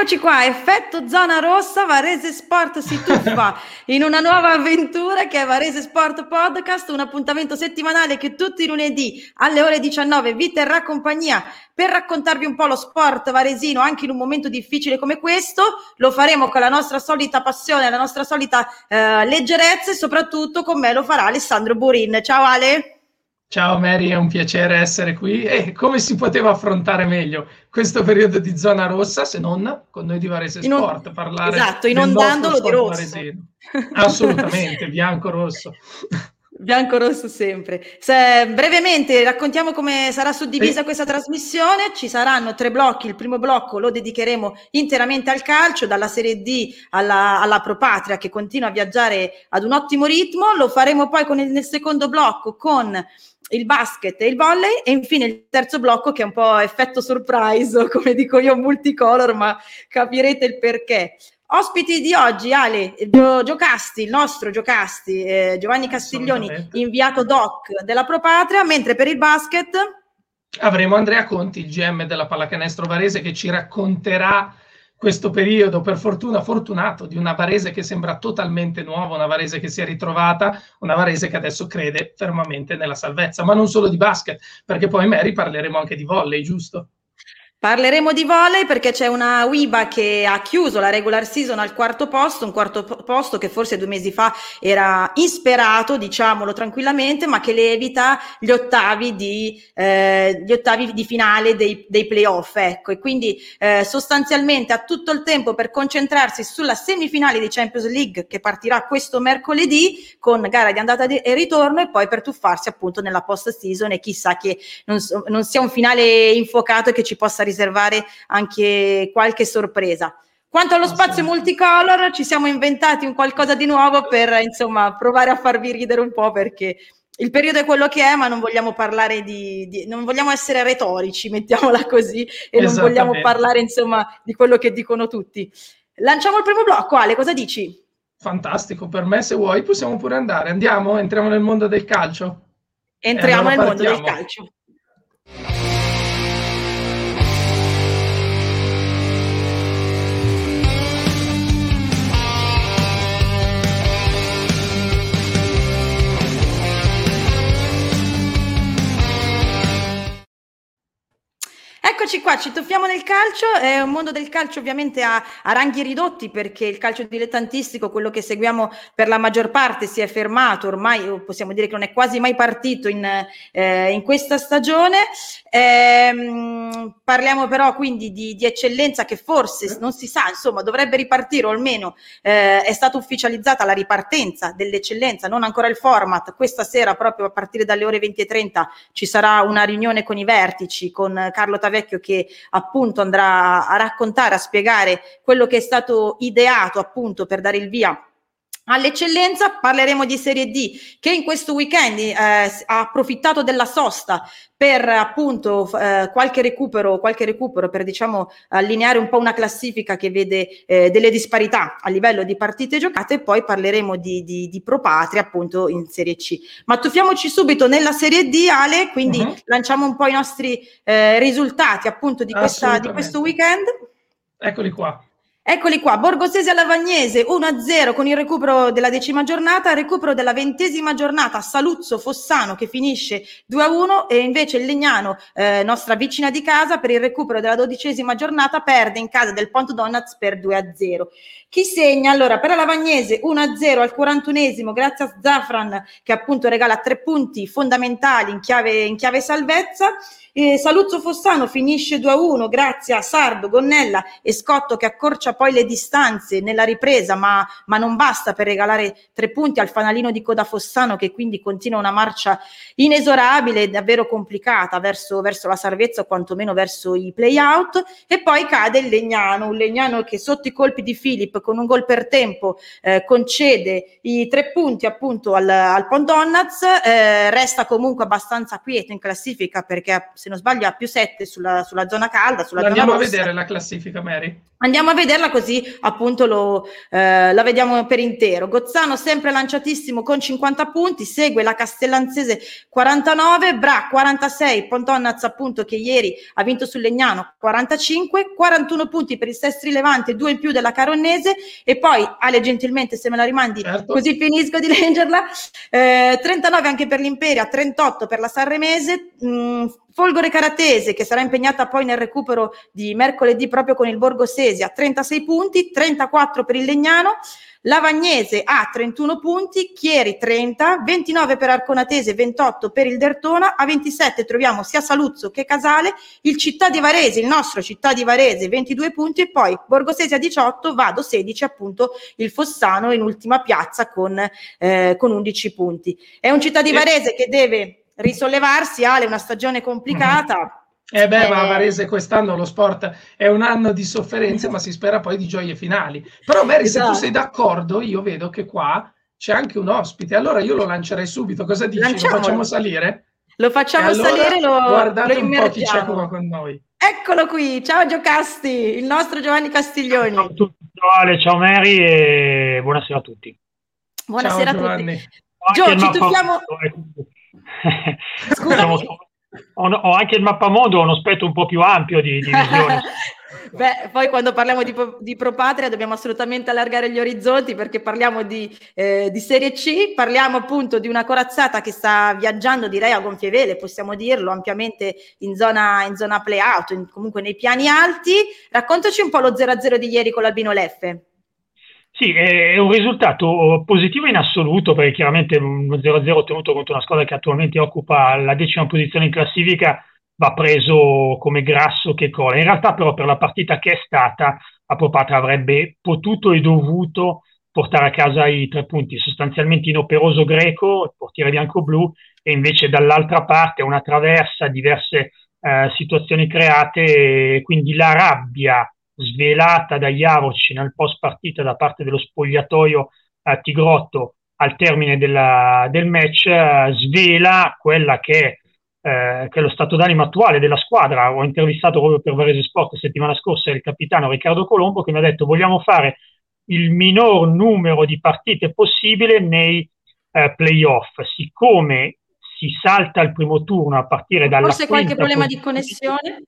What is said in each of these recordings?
Eccoci qua, effetto zona rossa, Varese Sport si tuffa in una nuova avventura che è Varese Sport Podcast, un appuntamento settimanale che tutti i lunedì alle ore 19 vi terrà compagnia per raccontarvi un po' lo sport varesino anche in un momento difficile come questo. Lo faremo con la nostra solita passione, la nostra solita eh, leggerezza e soprattutto con me lo farà Alessandro Burin. Ciao Ale! Ciao Mary, è un piacere essere qui. E come si poteva affrontare meglio questo periodo di zona rossa se non con noi di Varese Sport? In, parlare esatto, inondandolo di rosso. Varesino. Assolutamente, bianco-rosso. Bianco-rosso sempre. Se, brevemente raccontiamo come sarà suddivisa e... questa trasmissione. Ci saranno tre blocchi. Il primo blocco lo dedicheremo interamente al calcio, dalla Serie D alla, alla Pro Patria, che continua a viaggiare ad un ottimo ritmo. Lo faremo poi con il, nel secondo blocco con il basket e il volley e infine il terzo blocco che è un po' effetto surprise, come dico io, multicolor, ma capirete il perché. Ospiti di oggi, Ale, Gio, Giocasti, il nostro Giocasti, eh, Giovanni Castiglioni, inviato doc della Pro Patria, mentre per il basket avremo Andrea Conti, il GM della Pallacanestro Varese, che ci racconterà questo periodo, per fortuna fortunato, di una Varese che sembra totalmente nuova, una Varese che si è ritrovata, una Varese che adesso crede fermamente nella salvezza, ma non solo di basket, perché poi Mary parleremo anche di volley, giusto? Parleremo di volley perché c'è una WIBA che ha chiuso la regular season al quarto posto, un quarto posto che forse due mesi fa era insperato, diciamolo tranquillamente, ma che le evita gli ottavi di, eh, gli ottavi di finale dei, dei playoff. Ecco. E quindi eh, sostanzialmente ha tutto il tempo per concentrarsi sulla semifinale di Champions League che partirà questo mercoledì con gara di andata e ritorno e poi per tuffarsi appunto nella post season e chissà che non, non sia un finale infuocato e che ci possa riservare anche qualche sorpresa. Quanto allo spazio multicolor, ci siamo inventati un qualcosa di nuovo per insomma provare a farvi ridere un po' perché il periodo è quello che è, ma non vogliamo parlare di, di non vogliamo essere retorici, mettiamola così, e non vogliamo parlare insomma di quello che dicono tutti. Lanciamo il primo blocco, Ale, cosa dici? Fantastico, per me se vuoi possiamo pure andare. Andiamo, entriamo nel mondo del calcio. Entriamo allora nel partiamo. mondo del calcio. Eccoci qua, ci tuffiamo nel calcio, è un mondo del calcio ovviamente a, a, ranghi ridotti perché il calcio dilettantistico, quello che seguiamo per la maggior parte, si è fermato, ormai possiamo dire che non è quasi mai partito in, eh, in questa stagione. Eh, parliamo però quindi di, di, eccellenza che forse non si sa, insomma dovrebbe ripartire o almeno eh, è stata ufficializzata la ripartenza dell'eccellenza, non ancora il format. Questa sera proprio a partire dalle ore 20.30 ci sarà una riunione con i vertici, con Carlo Tavecchio che appunto andrà a raccontare, a spiegare quello che è stato ideato appunto per dare il via all'eccellenza. Parleremo di Serie D che in questo weekend eh, ha approfittato della sosta per appunto eh, qualche recupero, qualche recupero per diciamo allineare un po' una classifica che vede eh, delle disparità a livello di partite giocate e poi parleremo di, di, di Pro Patria appunto in Serie C. Ma tuffiamoci subito nella Serie D, Ale, quindi uh-huh. lanciamo un po' i nostri eh, risultati appunto di, questa, di questo weekend. Eccoli qua. Eccoli qua, Borgosese alla Vagnese 1-0 con il recupero della decima giornata, recupero della ventesima giornata Saluzzo Fossano che finisce 2-1 e invece il Legnano, eh, nostra vicina di casa, per il recupero della dodicesima giornata perde in casa del Pont Donuts per 2-0. Chi segna? Allora, per la Lavagnese 1-0 al 41esimo grazie a Zafran che appunto regala tre punti fondamentali in chiave, in chiave salvezza. Eh, Saluzzo Fossano finisce 2-1 grazie a Sardo, Gonnella e Scotto che accorcia poi le distanze nella ripresa, ma, ma, non basta per regalare tre punti al fanalino di Coda Fossano che quindi continua una marcia inesorabile e davvero complicata verso, verso la salvezza o quantomeno verso i play-out. E poi cade il Legnano, un Legnano che sotto i colpi di Filippo con un gol per tempo eh, concede i tre punti appunto al, al Pondonnaz, eh, resta comunque abbastanza quieto in classifica perché se non sbaglio ha più 7 sulla, sulla, zona calda. Sulla Andiamo zona a vedere la classifica, Mary. Andiamo a vederla così appunto lo, eh, la vediamo per intero. Gozzano sempre lanciatissimo con 50 punti, segue la Castellanzese 49, Bra 46, Pontonnaz appunto che ieri ha vinto sul Legnano 45, 41 punti per il Sestri Levante, due in più della Caronnese e poi Ale gentilmente se me la rimandi certo. così finisco di leggerla, eh, 39 anche per l'Imperia, 38 per la Sanremese, mh, mm, Folgore Caratese che sarà impegnata poi nel recupero di mercoledì proprio con il Borgo Sesia, 36 punti, 34 per il Legnano, Lavagnese ha 31 punti, Chieri 30, 29 per Arconatese, 28 per il Dertona, a 27 troviamo sia Saluzzo che Casale, il Città di Varese, il nostro Città di Varese 22 punti e poi Borgosesia 18, Vado 16 appunto il Fossano in ultima piazza con, eh, con 11 punti. È un Città di Varese che deve risollevarsi, Ale, una stagione complicata. Eh beh, ma a eh. Varese quest'anno lo sport è un anno di sofferenze, ma si spera poi di gioie finali. Però Mary, esatto. se tu esatto. sei d'accordo, io vedo che qua c'è anche un ospite, allora io lo lancerei subito. Cosa dici? Lanciamolo. Lo facciamo salire? Lo facciamo allora, salire, lo guardate lo un po' chi c'è qua con noi. Eccolo qui, ciao Giocasti, il nostro Giovanni Castiglioni. Ciao a tutti, ciao Ale, ciao Mary e buonasera a tutti. Buonasera ciao, a tutti. Gio, ci tuffiamo... Scusa. Ho, ho, anche il mappamondo, ho uno spettro un po' più ampio di, di visione. Beh, poi quando parliamo di, di Pro Patria dobbiamo assolutamente allargare gli orizzonti perché parliamo di, eh, di, Serie C, parliamo appunto di una corazzata che sta viaggiando direi a gonfie vele, possiamo dirlo, ampiamente in zona, in zona play-out, in, comunque nei piani alti. Raccontaci un po' lo 0-0 di ieri con l'Albino Leffe. Sì, è un risultato positivo in assoluto perché chiaramente un 0-0 ottenuto contro una squadra che attualmente occupa la decima posizione in classifica va preso come grasso che cola. In realtà però per la partita che è stata Apropatra avrebbe potuto e dovuto portare a casa i tre punti, sostanzialmente inoperoso greco, portiere bianco-blu, e invece dall'altra parte una traversa, diverse eh, situazioni create, quindi la rabbia svelata da Jaroci nel post partita da parte dello spogliatoio a Tigrotto al termine della, del match eh, svela quella che, eh, che, è lo stato d'animo attuale della squadra. Ho intervistato proprio per Varese Sport settimana scorsa il capitano Riccardo Colombo che mi ha detto vogliamo fare il minor numero di partite possibile nei eh, playoff. Siccome si salta il primo turno a partire dalla Forse qualche problema di connessione?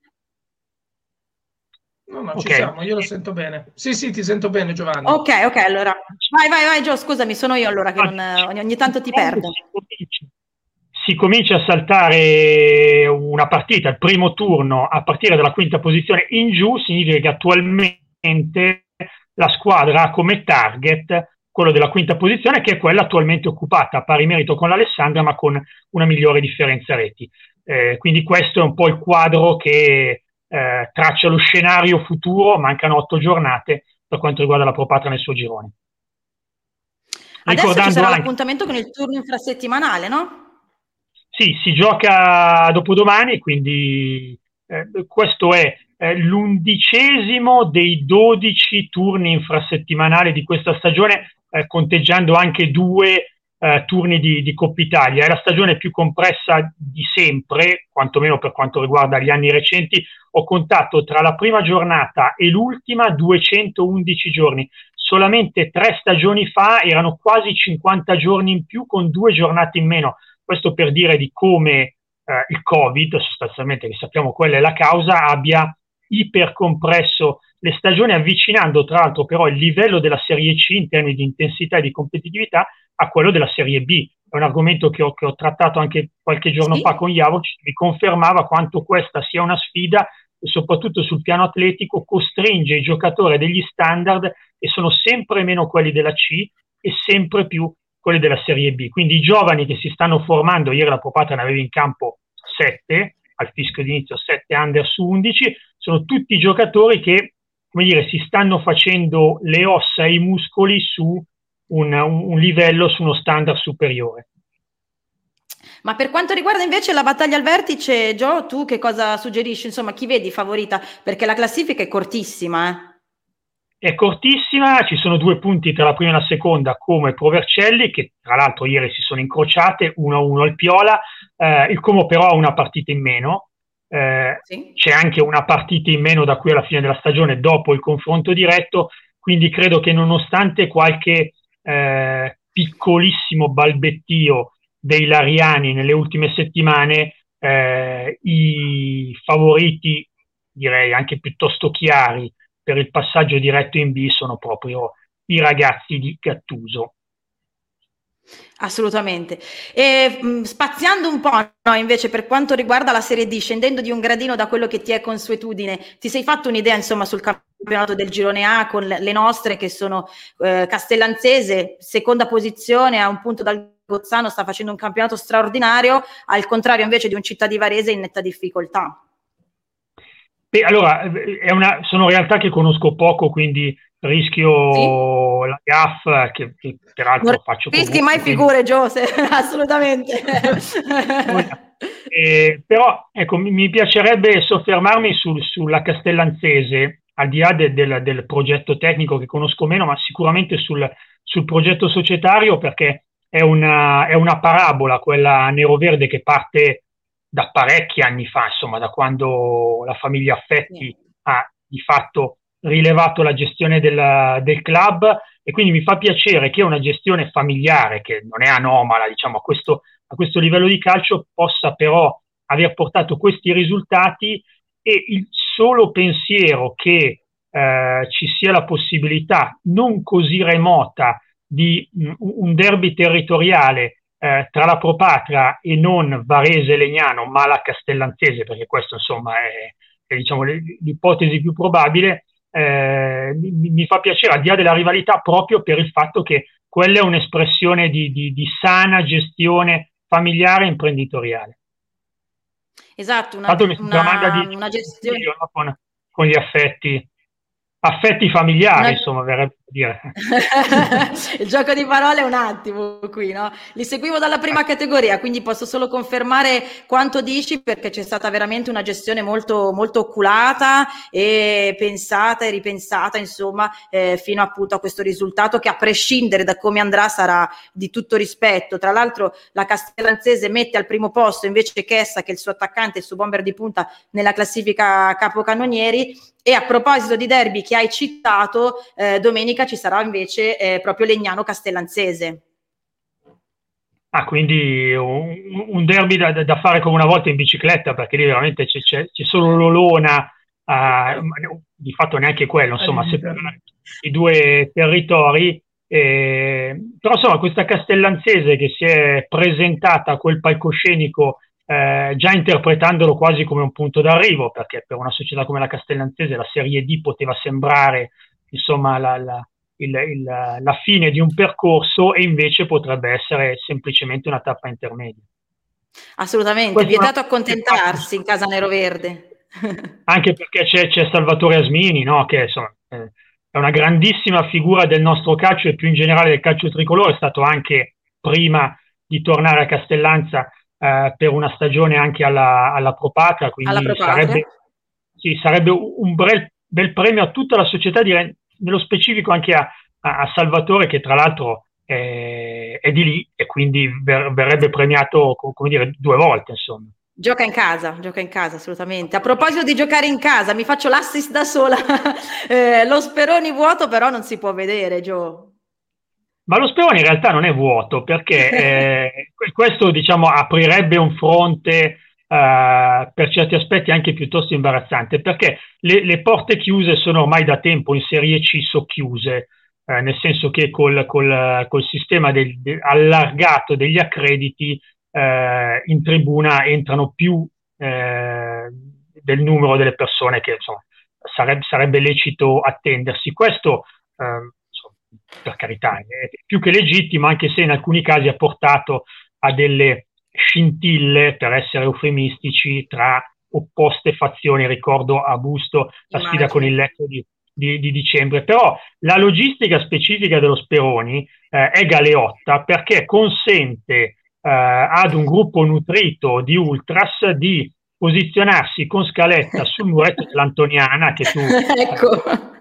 No, no, okay. ci siamo, io lo sento bene. Sì, sì, ti sento bene, Giovanni. Ok, ok, allora. Vai, vai, vai, Gio, scusami, sono io allora che non, ogni, ogni tanto ti perdo. Si comincia a saltare una partita, il primo turno, a partire dalla quinta posizione in giù, significa che attualmente la squadra ha come target quello della quinta posizione, che è quella attualmente occupata, a pari merito con l'Alessandria, ma con una migliore differenza reti. Eh, quindi questo è un po' il quadro che eh, traccia lo scenario futuro, mancano otto giornate per quanto riguarda la Propatra nel suo girone. Adesso ci sarà anche... l'appuntamento con il turno infrasettimanale, no? Sì, si gioca dopodomani, quindi eh, questo è eh, l'undicesimo dei dodici turni infrasettimanali di questa stagione, eh, conteggiando anche due eh, turni di, di Coppa Italia. È la stagione più compressa di sempre, quantomeno per quanto riguarda gli anni recenti. Ho contato tra la prima giornata e l'ultima 211 giorni. Solamente tre stagioni fa erano quasi 50 giorni in più con due giornate in meno. Questo per dire di come eh, il Covid, sostanzialmente che sappiamo quella è la causa, abbia ipercompresso le stagioni avvicinando tra l'altro però il livello della Serie C in termini di intensità e di competitività a quello della Serie B. È un argomento che ho, che ho trattato anche qualche giorno sì. fa con Javoc, mi confermava quanto questa sia una sfida soprattutto sul piano atletico costringe i giocatori a degli standard che sono sempre meno quelli della C e sempre più quelli della Serie B. Quindi i giovani che si stanno formando, ieri la Propata ne aveva in campo 7, al fischio d'inizio 7 under su 11, sono tutti giocatori che come dire, si stanno facendo le ossa e i muscoli su un, un livello su uno standard superiore. Ma per quanto riguarda invece la battaglia al vertice, Gio, tu che cosa suggerisci? Insomma, chi vedi favorita? Perché la classifica è cortissima, eh? È cortissima, ci sono due punti tra la prima e la seconda, come Provercelli, che tra l'altro ieri si sono incrociate 1-1 al Piola. Eh, il Como però ha una partita in meno, eh, sì. c'è anche una partita in meno da qui alla fine della stagione dopo il confronto diretto, quindi credo che nonostante qualche eh, piccolissimo balbettio dei Lariani nelle ultime settimane, eh, i favoriti, direi anche piuttosto chiari, per il passaggio diretto in B sono proprio i ragazzi di Gattuso. Assolutamente. E mh, spaziando un po' no, invece per quanto riguarda la Serie D, scendendo di un gradino da quello che ti è consuetudine, ti sei fatto un'idea insomma sul campionato del girone A con le nostre che sono eh, Castellanzese, seconda posizione a un punto dal Gozzano, sta facendo un campionato straordinario, al contrario invece di un città di Varese in netta difficoltà. Beh, allora, una, sono realtà che conosco poco, quindi rischio sì. la GAF che, che peraltro non faccio rischi mai figure Giose assolutamente eh, però ecco mi, mi piacerebbe soffermarmi sul, sulla Castellanzese al di là de, del, del, progetto tecnico che conosco meno ma sicuramente sul, sul progetto societario perché è una, è una parabola quella nero-verde che parte da parecchi anni fa insomma da quando la famiglia Affetti sì. ha di fatto rilevato la gestione del, del, club e quindi mi fa piacere che una gestione familiare, che non è anomala diciamo, a, questo, a questo livello di calcio, possa però aver portato questi risultati e il solo pensiero che eh, ci sia la possibilità non così remota di mh, un derby territoriale eh, tra la Propatra e non Varese-Legnano, ma la Castellanzese, perché questa insomma è, è diciamo, l'ipotesi più probabile, eh, mi, mi, fa piacere, al di là della rivalità, proprio per il fatto che quella è un'espressione di, di, di sana gestione familiare e imprenditoriale. Esatto, una, una, di, una gestione con, con gli affetti affetti familiari, Una... insomma, verrebbe dire. il gioco di parole è un attimo qui, no? Li seguivo dalla prima categoria, quindi posso solo confermare quanto dici perché c'è stata veramente una gestione molto, molto oculata e pensata e ripensata, insomma, eh, fino appunto a questo risultato che a prescindere da come andrà sarà di tutto rispetto. Tra l'altro la Castellanzese mette al primo posto invece Chessa, che è il suo attaccante, il suo bomber di punta nella classifica capocannonieri e a proposito di derby che hai citato, eh, domenica ci sarà invece eh, proprio Legnano Castellanzese. Ah, quindi un, un derby da, da, fare come una volta in bicicletta, perché lì veramente c'è, c'è, c'è solo l'Olona, uh, di fatto neanche quello, insomma, separare i due territori. Eh, però insomma, questa Castellanzese che si è presentata a quel palcoscenico eh, già interpretandolo quasi come un punto d'arrivo, perché per una società come la Castellanzese la Serie D poteva sembrare insomma la, la, il, il, la fine di un percorso e invece potrebbe essere semplicemente una tappa intermedia. Assolutamente, Questo vietato accontentarsi in casa nero-verde. Anche perché c'è, c'è Salvatore Asmini, no? che insomma, eh, è una grandissima figura del nostro calcio e più in generale del calcio tricolore, è stato anche prima di tornare a Castellanza eh, per una stagione anche alla, alla Propatra, quindi alla sarebbe, sì, sarebbe, un bel, bel, premio a tutta la società, direi, nello specifico anche a, a, Salvatore che tra l'altro è, è, di lì e quindi ver, verrebbe premiato come dire, due volte insomma. Gioca in casa, gioca in casa assolutamente. A proposito di giocare in casa, mi faccio l'assist da sola. eh, lo Speroni vuoto però non si può vedere, Gio. Ma lo Sperone in realtà non è vuoto perché eh, questo diciamo, aprirebbe un fronte per certi aspetti anche piuttosto imbarazzante, perché le, le, porte chiuse sono ormai da tempo in Serie C socchiuse, uh, nel senso che col, col, col sistema del, del, allargato degli accrediti uh, in tribuna entrano più del numero delle persone che insomma, sarebbe, sarebbe lecito attendersi. Questo ehm, per carità, è più che legittimo, anche se in alcuni casi ha portato a delle scintille, per essere eufemistici, tra opposte fazioni. Ricordo a Busto la sfida con il Lecco di, di, di, dicembre. Però la logistica specifica dello Speroni eh, è galeotta perché consente eh, ad un gruppo nutrito di ultras di posizionarsi con scaletta sul muretto dell'Antoniana che tu ecco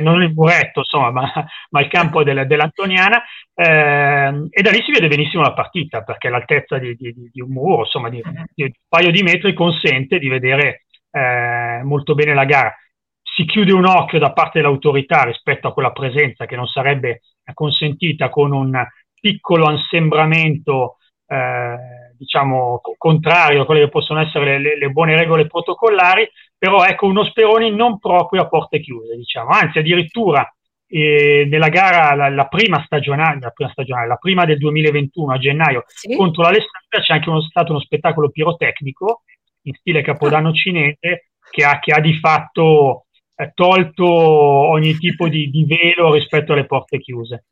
non il muretto, insomma, ma, ma il campo del, dell'Antoniana, eh, e da lì si vede benissimo la partita, perché l'altezza di, di, di un muro, insomma, di, di, un paio di metri consente di vedere eh, molto bene la gara. Si chiude un occhio da parte dell'autorità rispetto a quella presenza che non sarebbe consentita con un piccolo assembramento eh, diciamo contrario a quelle che possono essere le, le, buone regole protocollari, però ecco uno Speroni non proprio a porte chiuse, diciamo, anzi addirittura eh, nella gara, la, la, prima stagionale, la prima stagionale, la prima del 2021 a gennaio sì. contro l'Alessandria c'è anche uno, stato uno spettacolo pirotecnico in stile capodanno cinese che ha, che ha di fatto eh, tolto ogni tipo di, di velo rispetto alle porte chiuse.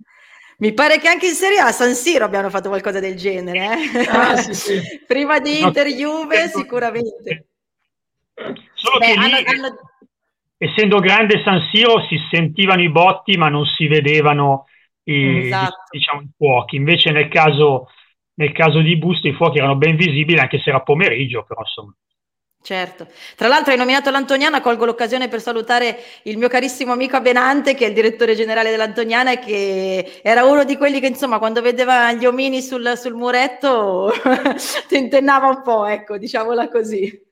Mi pare che anche in Serie A San Siro abbiano fatto qualcosa del genere. Eh? Ah, sì, sì. Prima di Inter Juve sicuramente. Solo Beh, che lì, hanno... essendo grande San Siro, si sentivano i botti ma non si vedevano i, esatto. diciamo, i fuochi. Invece nel caso, nel caso di Busto i fuochi erano ben visibili anche se era pomeriggio, però insomma. Certo. Tra l'altro hai nominato l'Antoniana, colgo l'occasione per salutare il mio carissimo amico Abenante, che è il direttore generale dell'Antoniana e che era uno di quelli che, insomma, quando vedeva gli omini sul, sul muretto tentennava un po', ecco, diciamola così.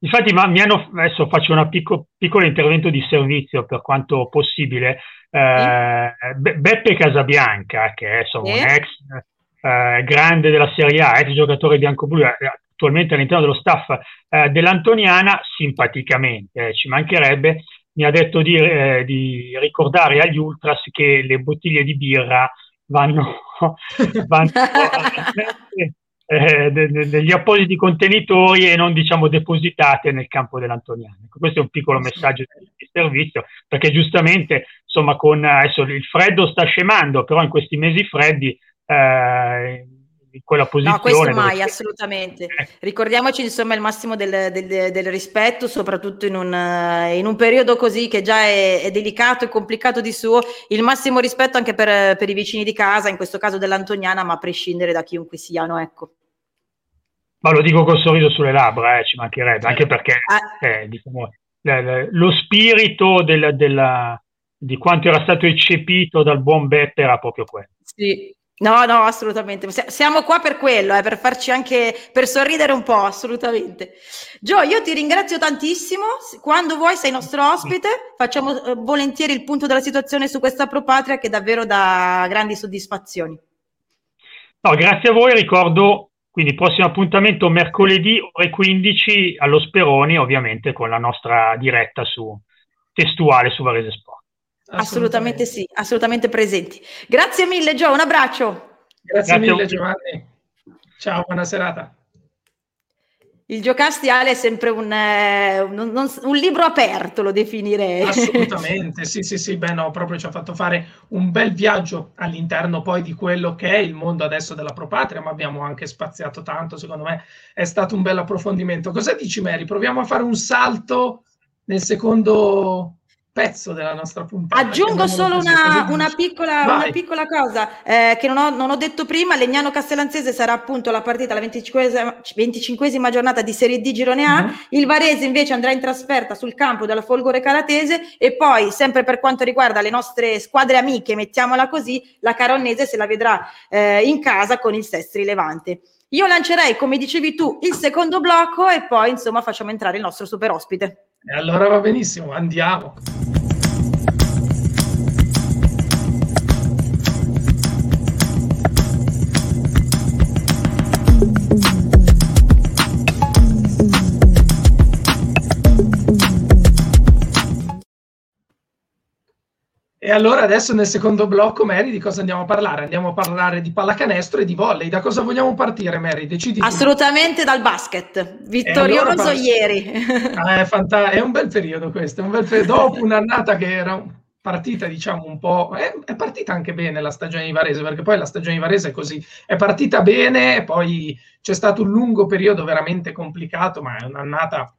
Infatti, ma mi hanno, adesso faccio un picco, piccolo intervento di servizio per quanto possibile. Eh. Beppe Casabianca, che è insomma, sì. un ex eh, grande della Serie A, ex giocatore bianco-blu, eh, attualmente all'interno dello staff eh, dell'Antoniana, simpaticamente, eh, ci mancherebbe, mi ha detto di, eh, di, ricordare agli ultras che le bottiglie di birra vanno, vanno eh, degli appositi contenitori e non diciamo depositate nel campo dell'Antoniana. Ecco, questo è un piccolo messaggio di, di servizio, perché giustamente insomma con adesso il freddo sta scemando, però in questi mesi freddi eh, in quella posizione. No, questo mai, dove... assolutamente. Eh. Ricordiamoci insomma il massimo del, del, del rispetto, soprattutto in un, in un, periodo così che già è, è, delicato e complicato di suo, il massimo rispetto anche per, per, i vicini di casa, in questo caso dell'Antoniana, ma a prescindere da chiunque siano, ecco. Ma lo dico col sorriso sulle labbra, eh, ci mancherebbe, anche perché ah. eh, diciamo, lo spirito del, della, di quanto era stato eccepito dal buon Beppe era proprio quello. Sì, No, no, assolutamente. Siamo qua per quello, eh, per farci anche, per sorridere un po', assolutamente. Gio, io ti ringrazio tantissimo. Quando vuoi sei nostro ospite, facciamo eh, volentieri il punto della situazione su questa propatria che davvero dà grandi soddisfazioni. No, grazie a voi, ricordo quindi prossimo appuntamento mercoledì ore 15 allo Speroni, ovviamente con la nostra diretta su testuale su Varese Sport. Assolutamente sì, assolutamente presenti. Grazie mille Gio, un abbraccio. Grazie, Grazie mille Giovanni. Ciao, buona serata. Il giocastiale è sempre un, eh, un, un, libro aperto, lo definirei. Assolutamente, sì, sì, sì, beh no, proprio ci ha fatto fare un bel viaggio all'interno poi di quello che è il mondo adesso della propatria, ma abbiamo anche spaziato tanto, secondo me è stato un bel approfondimento. Cosa dici Mary? Proviamo a fare un salto nel secondo pezzo della nostra puntata. Aggiungo solo una, una, piccola, una, piccola, cosa eh, che non ho, non ho, detto prima, Legnano Castellanzese sarà appunto la partita, la 25esima, giornata di Serie D Girone A, uh-huh. il Varese invece andrà in trasferta sul campo della Folgore Caratese e poi sempre per quanto riguarda le nostre squadre amiche, mettiamola così, la Caronnese se la vedrà eh, in casa con il Sestri Levante. Io lancerei, come dicevi tu, il secondo blocco e poi insomma facciamo entrare il nostro super ospite. E allora va benissimo, andiamo. E allora adesso nel secondo blocco, Mary, di cosa andiamo a parlare? Andiamo a parlare di pallacanestro e di volley. Da cosa vogliamo partire, Mary? Decidi. Assolutamente dal basket. Vittorioso allora ieri. Ah, è, fanta- è, un bel periodo questo. Un bel periodo. Dopo un'annata che era partita, diciamo, un po'... È, è, partita anche bene la stagione di Varese, perché poi la stagione di Varese è così. È partita bene, poi c'è stato un lungo periodo veramente complicato, ma è un'annata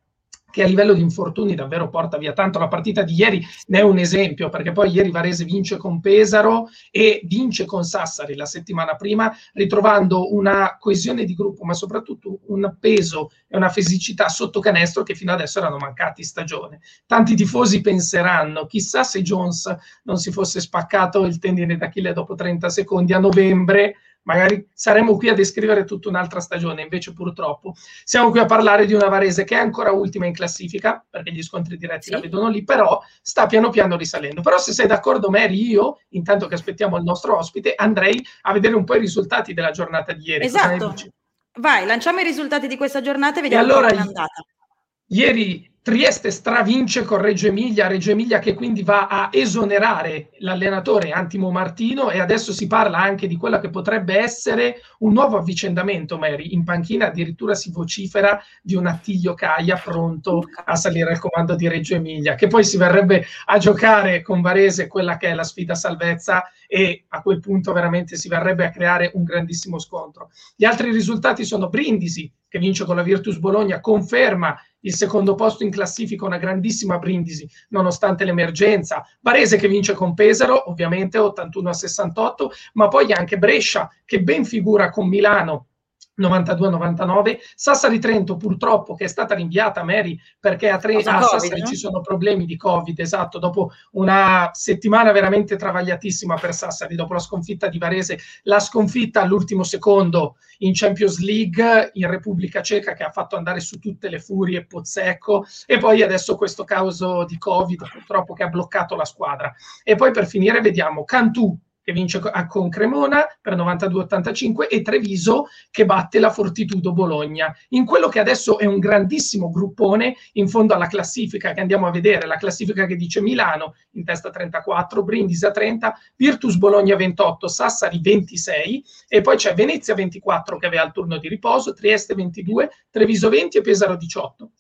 che a livello di infortuni davvero porta via tanto. La partita di ieri ne è un esempio, perché poi ieri Varese vince con Pesaro e vince con Sassari la settimana prima, ritrovando una coesione di gruppo, ma soprattutto un peso e una fisicità sotto canestro che fino adesso erano mancati stagione. Tanti tifosi penseranno, chissà se Jones non si fosse spaccato il tendine d'Achille dopo 30 secondi a novembre, magari saremmo qui a descrivere tutta un'altra stagione, invece purtroppo siamo qui a parlare di una Varese che è ancora ultima in classifica, perché gli scontri diretti sì. la vedono lì, però sta piano piano risalendo. Però se sei d'accordo Mary, io, intanto che aspettiamo il nostro ospite, andrei a vedere un po' i risultati della giornata di ieri. Esatto. Vai, lanciamo i risultati di questa giornata e vediamo e allora, come è andata. Ieri Trieste stravince con Reggio Emilia, Reggio Emilia che quindi va a esonerare l'allenatore Antimo Martino e adesso si parla anche di quello che potrebbe essere un nuovo avvicendamento, Mary. In panchina addirittura si vocifera di un Attilio Caia pronto a salire al comando di Reggio Emilia, che poi si verrebbe a giocare con Varese quella che è la sfida salvezza e a quel punto veramente si verrebbe a creare un grandissimo scontro. Gli altri risultati sono Brindisi, che vince con la Virtus Bologna, conferma il secondo posto in classifica, una grandissima Brindisi, nonostante l'emergenza. Varese che vince con Pesaro, ovviamente 81 a 68, ma poi anche Brescia che ben figura con Milano 92-99. Sassari Trento purtroppo che è stata rinviata Mary perché a, tre, a COVID, Sassari no? ci sono problemi di Covid, esatto, dopo una settimana veramente travagliatissima per Sassari, dopo la sconfitta di Varese, la sconfitta all'ultimo secondo in Champions League in Repubblica Ceca che ha fatto andare su tutte le furie Pozzecco e poi adesso questo caso di Covid purtroppo che ha bloccato la squadra. E poi per finire vediamo Cantù che vince con Cremona per 92-85 e Treviso che batte la Fortitudo Bologna. In quello che adesso è un grandissimo gruppone in fondo alla classifica che andiamo a vedere, la classifica che dice Milano in testa 34, Brindisi a 30, Virtus Bologna 28, Sassari 26 e poi c'è Venezia 24 che aveva il turno di riposo, Trieste 22, Treviso 20 e Pesaro 18.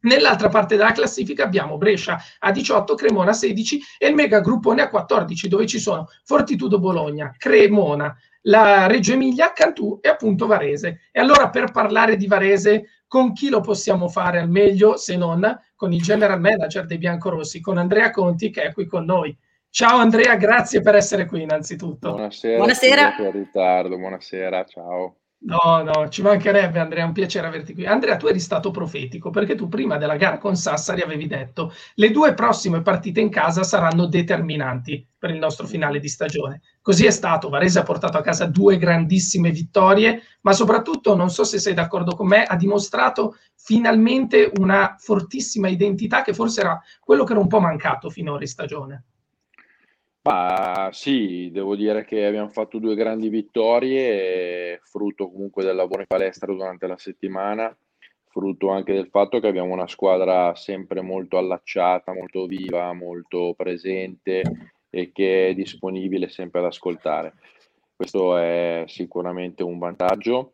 Nell'altra parte della classifica abbiamo Brescia a 18, Cremona a 16 e il mega gruppone a 14 dove ci sono Fortitudo Bologna, Cremona, la Reggio Emilia, Cantù e appunto Varese. E allora per parlare di Varese con chi lo possiamo fare al meglio se non con il general manager dei biancorossi, con Andrea Conti che è qui con noi. Ciao Andrea, grazie per essere qui innanzitutto. Buonasera. Buonasera. Ritardo, buonasera, ciao. No, no, ci mancherebbe Andrea, è un piacere averti qui. Andrea, tu eri stato profetico perché tu prima della gara con Sassari avevi detto le due prossime partite in casa saranno determinanti per il nostro finale di stagione. Così è stato, Varese ha portato a casa due grandissime vittorie, ma soprattutto, non so se sei d'accordo con me, ha dimostrato finalmente una fortissima identità che forse era quello che era un po' mancato finora in stagione. Ma sì, devo dire che abbiamo fatto due grandi vittorie, frutto comunque del lavoro in palestra durante la settimana, frutto anche del fatto che abbiamo una squadra sempre molto allacciata, molto viva, molto presente e che è disponibile sempre ad ascoltare. Questo è sicuramente un vantaggio.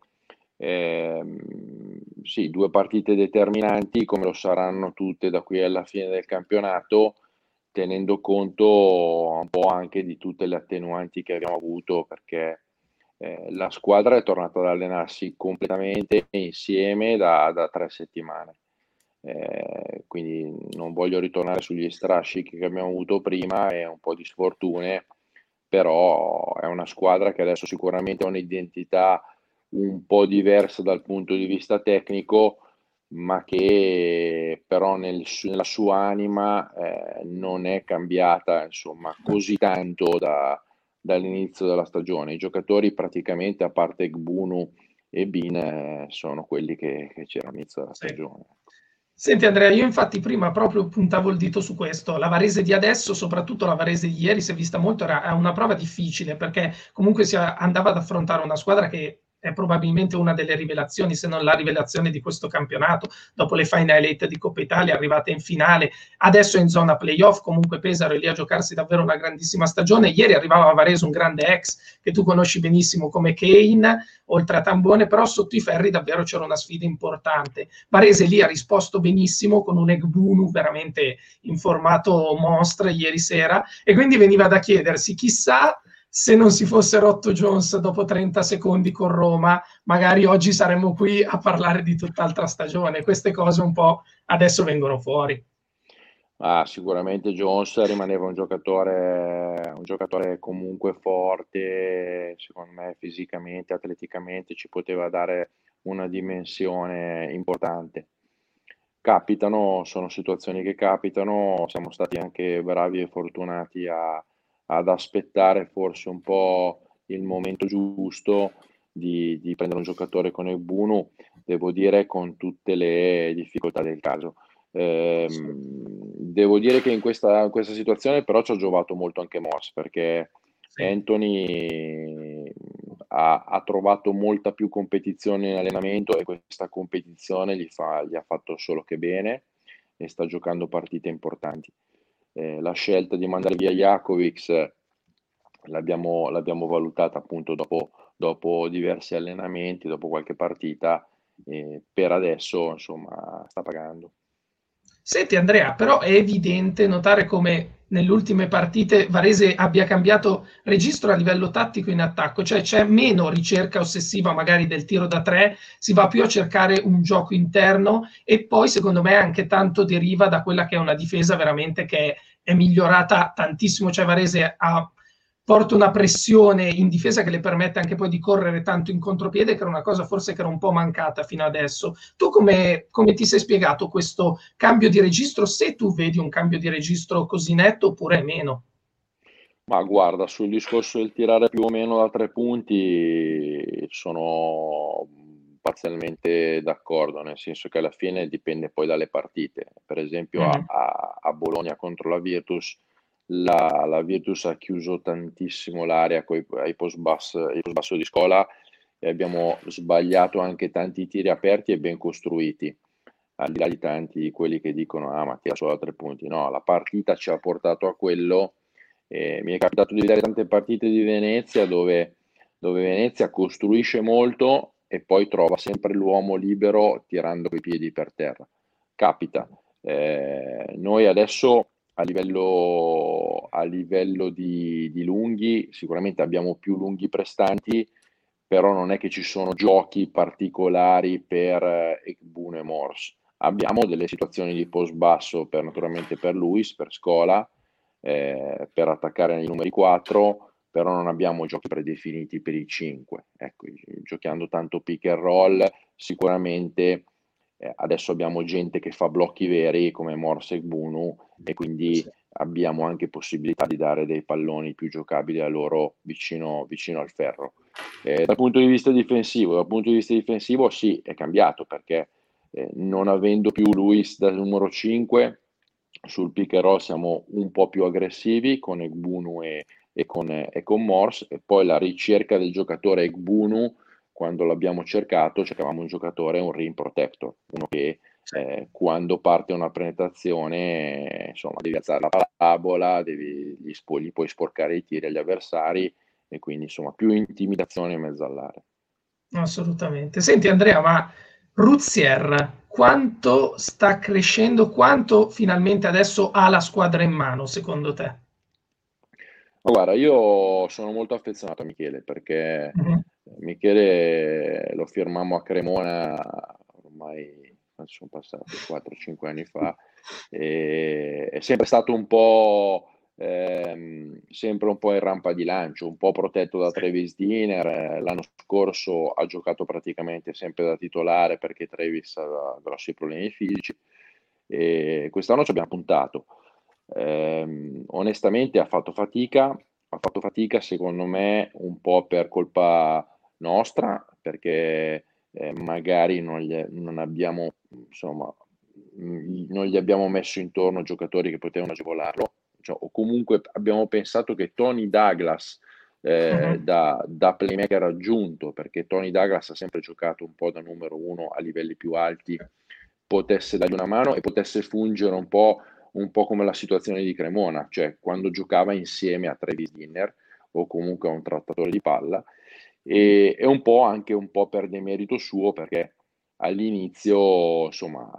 Eh, sì, due partite determinanti come lo saranno tutte da qui alla fine del campionato tenendo conto un po' anche di tutte le attenuanti che abbiamo avuto perché eh, la squadra è tornata ad allenarsi completamente insieme da, da tre settimane. Eh, quindi non voglio ritornare sugli strascichi che abbiamo avuto prima e un po' di sfortune, però è una squadra che adesso sicuramente ha un'identità un po' diversa dal punto di vista tecnico, ma che però nel, nella sua anima eh, non è cambiata insomma, così tanto da, dall'inizio della stagione. I giocatori praticamente, a parte Gbunu e Bin, eh, sono quelli che, che c'erano all'inizio della stagione. Senti Andrea, io infatti prima proprio puntavo il dito su questo. La Varese di adesso, soprattutto la Varese di ieri, si è vista molto, era una prova difficile perché comunque si andava ad affrontare una squadra che è probabilmente una delle rivelazioni, se non la rivelazione di questo campionato, dopo le Final Eight di Coppa Italia, arrivate in finale, adesso in zona playoff, comunque Pesaro è lì a giocarsi davvero una grandissima stagione, ieri arrivava a Varese un grande ex che tu conosci benissimo come Kane, oltre a Tambone, però sotto i ferri davvero c'era una sfida importante. Varese lì ha risposto benissimo con un Egbunu veramente in formato mostra ieri sera e quindi veniva da chiedersi chissà se non si fosse rotto Jones dopo 30 secondi con Roma, magari oggi saremmo qui a parlare di tutt'altra stagione. Queste cose un po' adesso vengono fuori. Ah, sicuramente Jones rimaneva un giocatore, un giocatore comunque forte, secondo me fisicamente, atleticamente ci poteva dare una dimensione importante. Capitano, sono situazioni che capitano, siamo stati anche bravi e fortunati a, ad aspettare forse un po' il momento giusto di, di prendere un giocatore con il Bunu, devo dire con tutte le difficoltà del caso. Eh, devo dire che in questa, in questa, situazione però ci ha giovato molto anche Moss perché sì. Anthony ha, ha, trovato molta più competizione in allenamento e questa competizione gli, fa, gli ha fatto solo che bene e sta giocando partite importanti. Eh, la scelta di mandare via Jakovic l'abbiamo, l'abbiamo valutata appunto dopo, dopo, diversi allenamenti, dopo qualche partita e per adesso insomma sta pagando. Senti Andrea, però è evidente notare come nelle ultime partite Varese abbia cambiato registro a livello tattico in attacco, cioè c'è meno ricerca ossessiva magari del tiro da tre, si va più a cercare un gioco interno e poi secondo me anche tanto deriva da quella che è una difesa veramente che è migliorata tantissimo, cioè Varese ha porta una pressione in difesa che le permette anche poi di correre tanto in contropiede, che era una cosa forse che era un po' mancata fino adesso. Tu come, come ti sei spiegato questo cambio di registro, se tu vedi un cambio di registro così netto oppure meno? Ma guarda, sul discorso del tirare più o meno da tre punti sono parzialmente d'accordo, nel senso che alla fine dipende poi dalle partite. Per esempio mm-hmm. a, a Bologna contro la Virtus la, la Virtus ha chiuso tantissimo l'area coi, ai post basso, di scuola e abbiamo sbagliato anche tanti tiri aperti e ben costruiti. Al di là di tanti di quelli che dicono ah ma tira solo a tre punti no la partita ci ha portato a quello eh, mi è capitato di vedere tante partite di Venezia dove, dove Venezia costruisce molto e poi trova sempre l'uomo libero tirando i piedi per terra. Capita. Eh, noi adesso a livello, a livello di, di, lunghi, sicuramente abbiamo più lunghi prestanti, però non è che ci sono giochi particolari per eh, Ekbun e Morse. Abbiamo delle situazioni di post basso per, naturalmente per Luis, per Scola, eh, per attaccare nei numeri 4, però non abbiamo giochi predefiniti per i 5. Ecco, giocando tanto pick and roll, sicuramente eh, adesso abbiamo gente che fa blocchi veri come Morse e Bunu e quindi sì. abbiamo anche possibilità di dare dei palloni più giocabili a loro vicino, vicino al ferro. Eh, dal punto di vista difensivo, dal punto di vista difensivo sì, è cambiato perché eh, non avendo più Luis da numero 5 sul pick and roll siamo un po' più aggressivi con Egbunu e, e, con, e con Morse e poi la ricerca del giocatore Egbunu quando l'abbiamo cercato cercavamo un giocatore, un rim protector, uno che eh, quando parte una penetrazione insomma devi alzare la parabola, devi, gli, spo- gli puoi sporcare i tiri agli avversari e quindi insomma più intimidazione in mezzo all'area. Assolutamente. Senti Andrea, ma Ruzier quanto sta crescendo, quanto finalmente adesso ha la squadra in mano secondo te? Guarda, io sono molto affezionato a Michele perché mm-hmm Michele lo firmammo a Cremona ormai sono passati 4-5 anni fa e è sempre stato un po' ehm, sempre un po' in rampa di lancio, un po' protetto da Travis Diner. L'anno scorso ha giocato praticamente sempre da titolare perché Travis aveva grossi problemi fisici e quest'anno ci abbiamo puntato. Eh, onestamente ha fatto fatica, ha fatto fatica secondo me un po' per colpa nostra perché eh, magari non, gli, non abbiamo insomma non gli abbiamo messo intorno giocatori che potevano agevolarlo cioè, o comunque abbiamo pensato che Tony Douglas eh, uh-huh. da, da, playmaker aggiunto perché Tony Douglas ha sempre giocato un po' da numero uno a livelli più alti potesse dargli una mano e potesse fungere un po', un po' come la situazione di Cremona cioè quando giocava insieme a Travis Dinner o comunque a un trattatore di palla e, e un po' anche un po' per demerito suo perché all'inizio insomma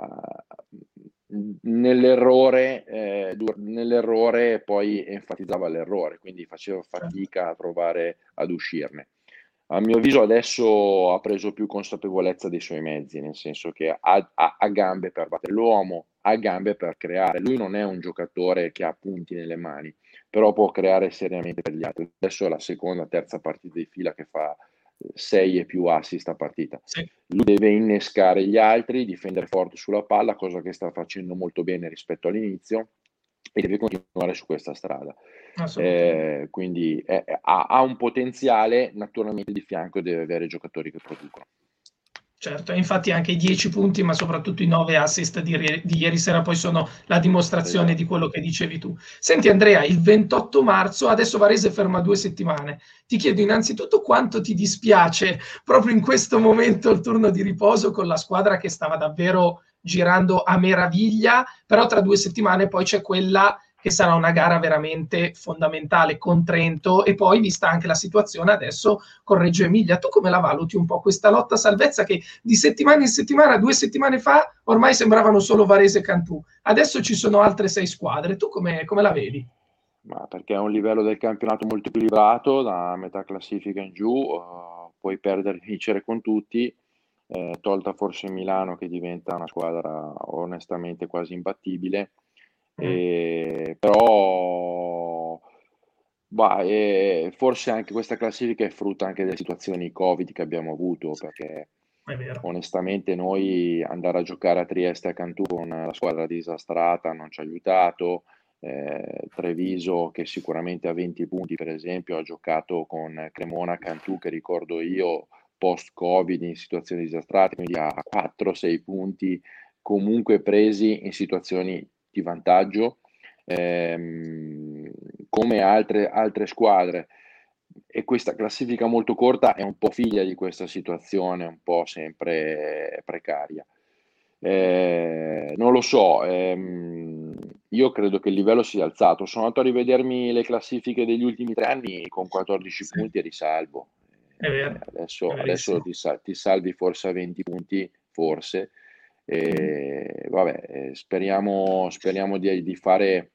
nell'errore, eh, nell'errore poi enfatizzava l'errore, quindi faceva certo. fatica a provare ad uscirne. A mio avviso adesso ha preso più consapevolezza dei suoi mezzi, nel senso che ha, ha, ha gambe per battere l'uomo, ha gambe per creare. Lui non è un giocatore che ha punti nelle mani, però può creare seriamente per gli altri. Adesso è la seconda, terza partita di fila che fa 6 e più assist a partita. Sì. Lui deve innescare gli altri, difendere forte sulla palla, cosa che sta facendo molto bene rispetto all'inizio e deve continuare su questa strada. Eh, quindi è, ha, ha, un potenziale, naturalmente di fianco deve avere giocatori che producono. Certo, infatti anche i 10 punti, ma soprattutto i 9 assist di, di, ieri sera poi sono la dimostrazione di quello che dicevi tu. Senti Andrea, il 28 marzo, adesso Varese ferma due settimane. Ti chiedo innanzitutto quanto ti dispiace proprio in questo momento il turno di riposo con la squadra che stava davvero girando a meraviglia, però tra due settimane poi c'è quella che sarà una gara veramente fondamentale con Trento e poi vista anche la situazione adesso con Reggio Emilia. Tu come la valuti un po' questa lotta salvezza che di settimana in settimana, due settimane fa, ormai sembravano solo Varese e Cantù, adesso ci sono altre sei squadre, tu come, come la vedi? Ma perché è un livello del campionato molto equilibrato, da metà classifica in giù, uh, puoi perdere e vincere con tutti, eh, tolta forse Milano che diventa una squadra onestamente quasi imbattibile e, però bah, e forse anche questa classifica è frutto anche delle situazioni Covid che abbiamo avuto, perché onestamente noi andare a giocare a Trieste a Cantù con la squadra disastrata non ci ha aiutato. Eh, Treviso che sicuramente ha 20 punti per esempio ha giocato con Cremona Cantù che ricordo io post covid in situazioni disastrate quindi ha 4-6 punti comunque presi in situazioni di vantaggio, ehm, come altre, altre squadre. E questa classifica molto corta è un po' figlia di questa situazione, un po' sempre precaria. Eh, non lo so, ehm, io credo che il livello sia alzato. Sono andato a rivedermi le classifiche degli ultimi tre anni con 14 sì. punti e risalvo. Eh, adesso, adesso ti, ti, salvi forse a 20 punti, forse, e, vabbè, speriamo, speriamo di, di fare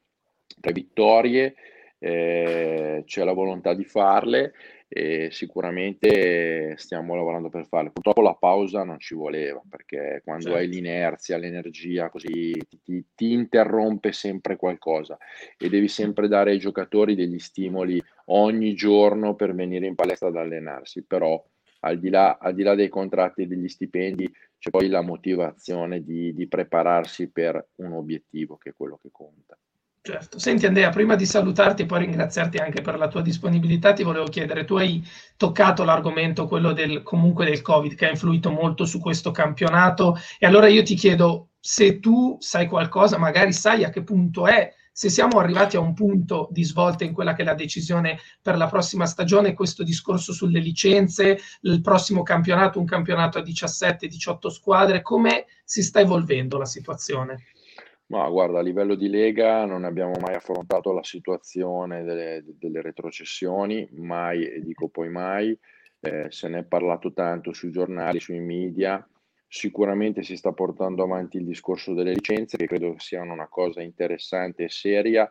tre vittorie, eh, c'è la volontà di farle e sicuramente stiamo lavorando per farle. Purtroppo la pausa non ci voleva perché quando certo. hai l'inerzia, l'energia così ti, ti, interrompe sempre qualcosa e devi sempre dare ai giocatori degli stimoli ogni giorno per venire in palestra ad allenarsi, però al di là, al di là dei contratti e degli stipendi c'è poi la motivazione di, di prepararsi per un obiettivo che è quello che conta. Certo. Senti Andrea, prima di salutarti e poi ringraziarti anche per la tua disponibilità, ti volevo chiedere, tu hai toccato l'argomento, quello del, comunque del Covid, che ha influito molto su questo campionato, e allora io ti chiedo se tu sai qualcosa, magari sai a che punto è se siamo arrivati a un punto di svolta in quella che è la decisione per la prossima stagione, questo discorso sulle licenze, il prossimo campionato, un campionato a 17-18 squadre, come si sta evolvendo la situazione? Ma guarda, a livello di Lega non abbiamo mai affrontato la situazione delle, delle retrocessioni, mai e dico poi mai, eh, se ne è parlato tanto sui giornali, sui media, Sicuramente si sta portando avanti il discorso delle licenze, che credo siano una cosa interessante e seria,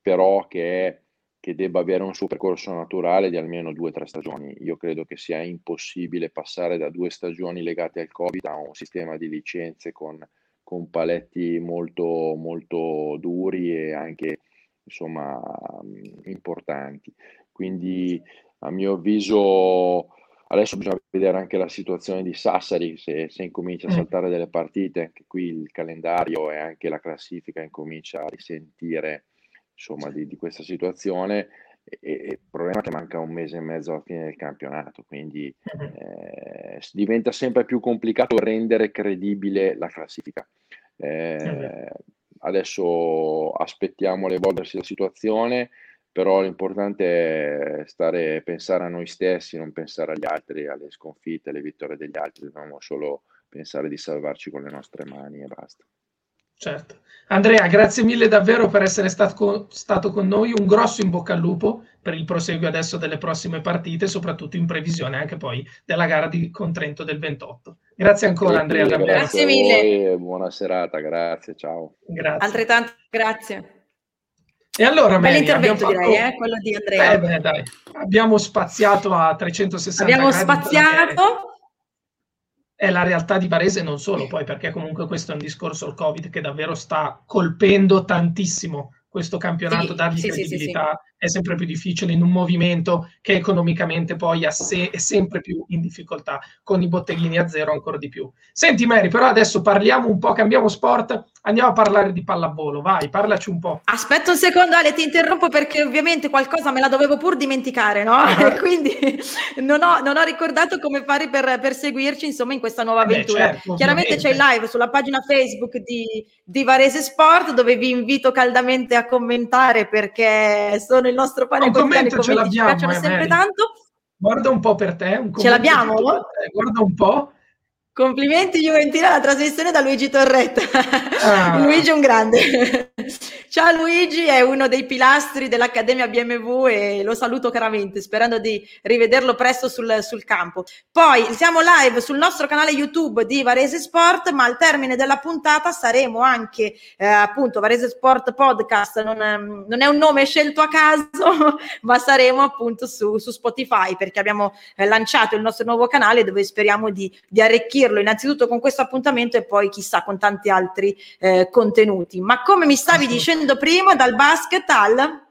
però che, è, che debba avere un suo percorso naturale di almeno due o tre stagioni. Io credo che sia impossibile passare da due stagioni legate al Covid a un sistema di licenze con, con paletti molto, molto duri e anche insomma importanti. Quindi a mio avviso Adesso bisogna vedere anche la situazione di Sassari, se, se incomincia a mm. saltare delle partite, anche qui il calendario e anche la classifica incomincia a risentire insomma, di, di questa situazione. E, e, il problema è che manca un mese e mezzo alla fine del campionato, quindi mm-hmm. eh, diventa sempre più complicato rendere credibile la classifica. Eh, adesso aspettiamo l'evolversi della situazione però l'importante è stare, pensare a noi stessi, non pensare agli altri, alle sconfitte, alle vittorie degli altri, dobbiamo solo pensare di salvarci con le nostre mani e basta. certo. Andrea, grazie mille davvero per essere stato, stato con noi. Un grosso in bocca al lupo per il proseguio adesso delle prossime partite, soprattutto in previsione anche poi della gara di, con Trento del 28. Grazie ancora Andrea. Grazie, grazie mille. buona serata, grazie, ciao. Grazie. Altrettanto grazie. E allora, Bell'intervento fatto... direi, eh, quello di Andrea. Eh beh, dai. Abbiamo spaziato a 360 Abbiamo spaziato è la realtà di Varese non solo poi perché comunque questo è un discorso al Covid che davvero sta colpendo tantissimo questo campionato, sì, dargli sì, credibilità sì, è sempre più difficile in un movimento che economicamente poi se- è sempre più in difficoltà, con i botteghini a zero ancora di più. Senti Mary, però adesso parliamo un po', cambiamo sport, andiamo a parlare di pallavolo, vai, parlaci un po'. Aspetta un secondo Ale, ti interrompo perché ovviamente qualcosa me la dovevo pur dimenticare, no? Uh-huh. Quindi non ho, non ho, ricordato come fare per, per, seguirci insomma in questa nuova avventura. Beh, certo, Chiaramente c'è il live sulla pagina Facebook di, di Varese Sport dove vi invito caldamente a commentare perché sono il nostro pane quotidiano, i commenti ci piacciono eh, sempre tanto. Guarda un po' per te. Un Ce l'abbiamo? Guarda un po'. Complimenti Juventina alla trasmissione da Luigi Torretta. Ah. Luigi è un grande. Ciao Luigi, è uno dei pilastri dell'Accademia BMW e lo saluto caramente, sperando di rivederlo presto sul, sul, campo. Poi siamo live sul nostro canale YouTube di Varese Sport, ma al termine della puntata saremo anche eh, appunto Varese Sport Podcast, non, ehm, non, è un nome scelto a caso, ma saremo appunto su, su Spotify perché abbiamo eh, lanciato il nostro nuovo canale dove speriamo di, di arricchire seguirlo innanzitutto con questo appuntamento e poi chissà con tanti altri eh, contenuti. Ma come mi stavi dicendo prima, dal basket al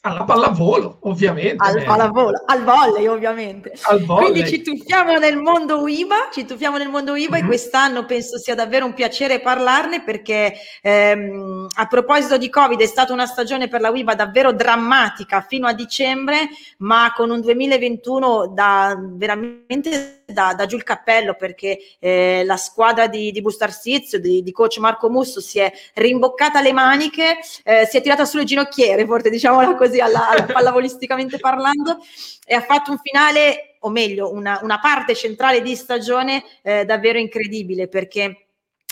alla pallavolo, ovviamente. Al pallavolo, al volley, ovviamente. Al volley. Quindi ci tuffiamo nel mondo UIBA, ci tuffiamo nel mondo UIBA mm-hmm. e mhm. quest'anno penso sia davvero un piacere parlarne perché ehm, a proposito di Covid è stata una stagione per la UIBA davvero drammatica fino a dicembre, ma con un 2021 da veramente da, da, giù il cappello perché eh, la squadra di, di Bustarsizio, di, di, coach Marco Musso, si è rimboccata le maniche, eh, si è tirata sulle ginocchiere, forse diciamola così, alla, alla pallavolisticamente parlando, e ha fatto un finale, o meglio, una, una parte centrale di stagione eh, davvero incredibile perché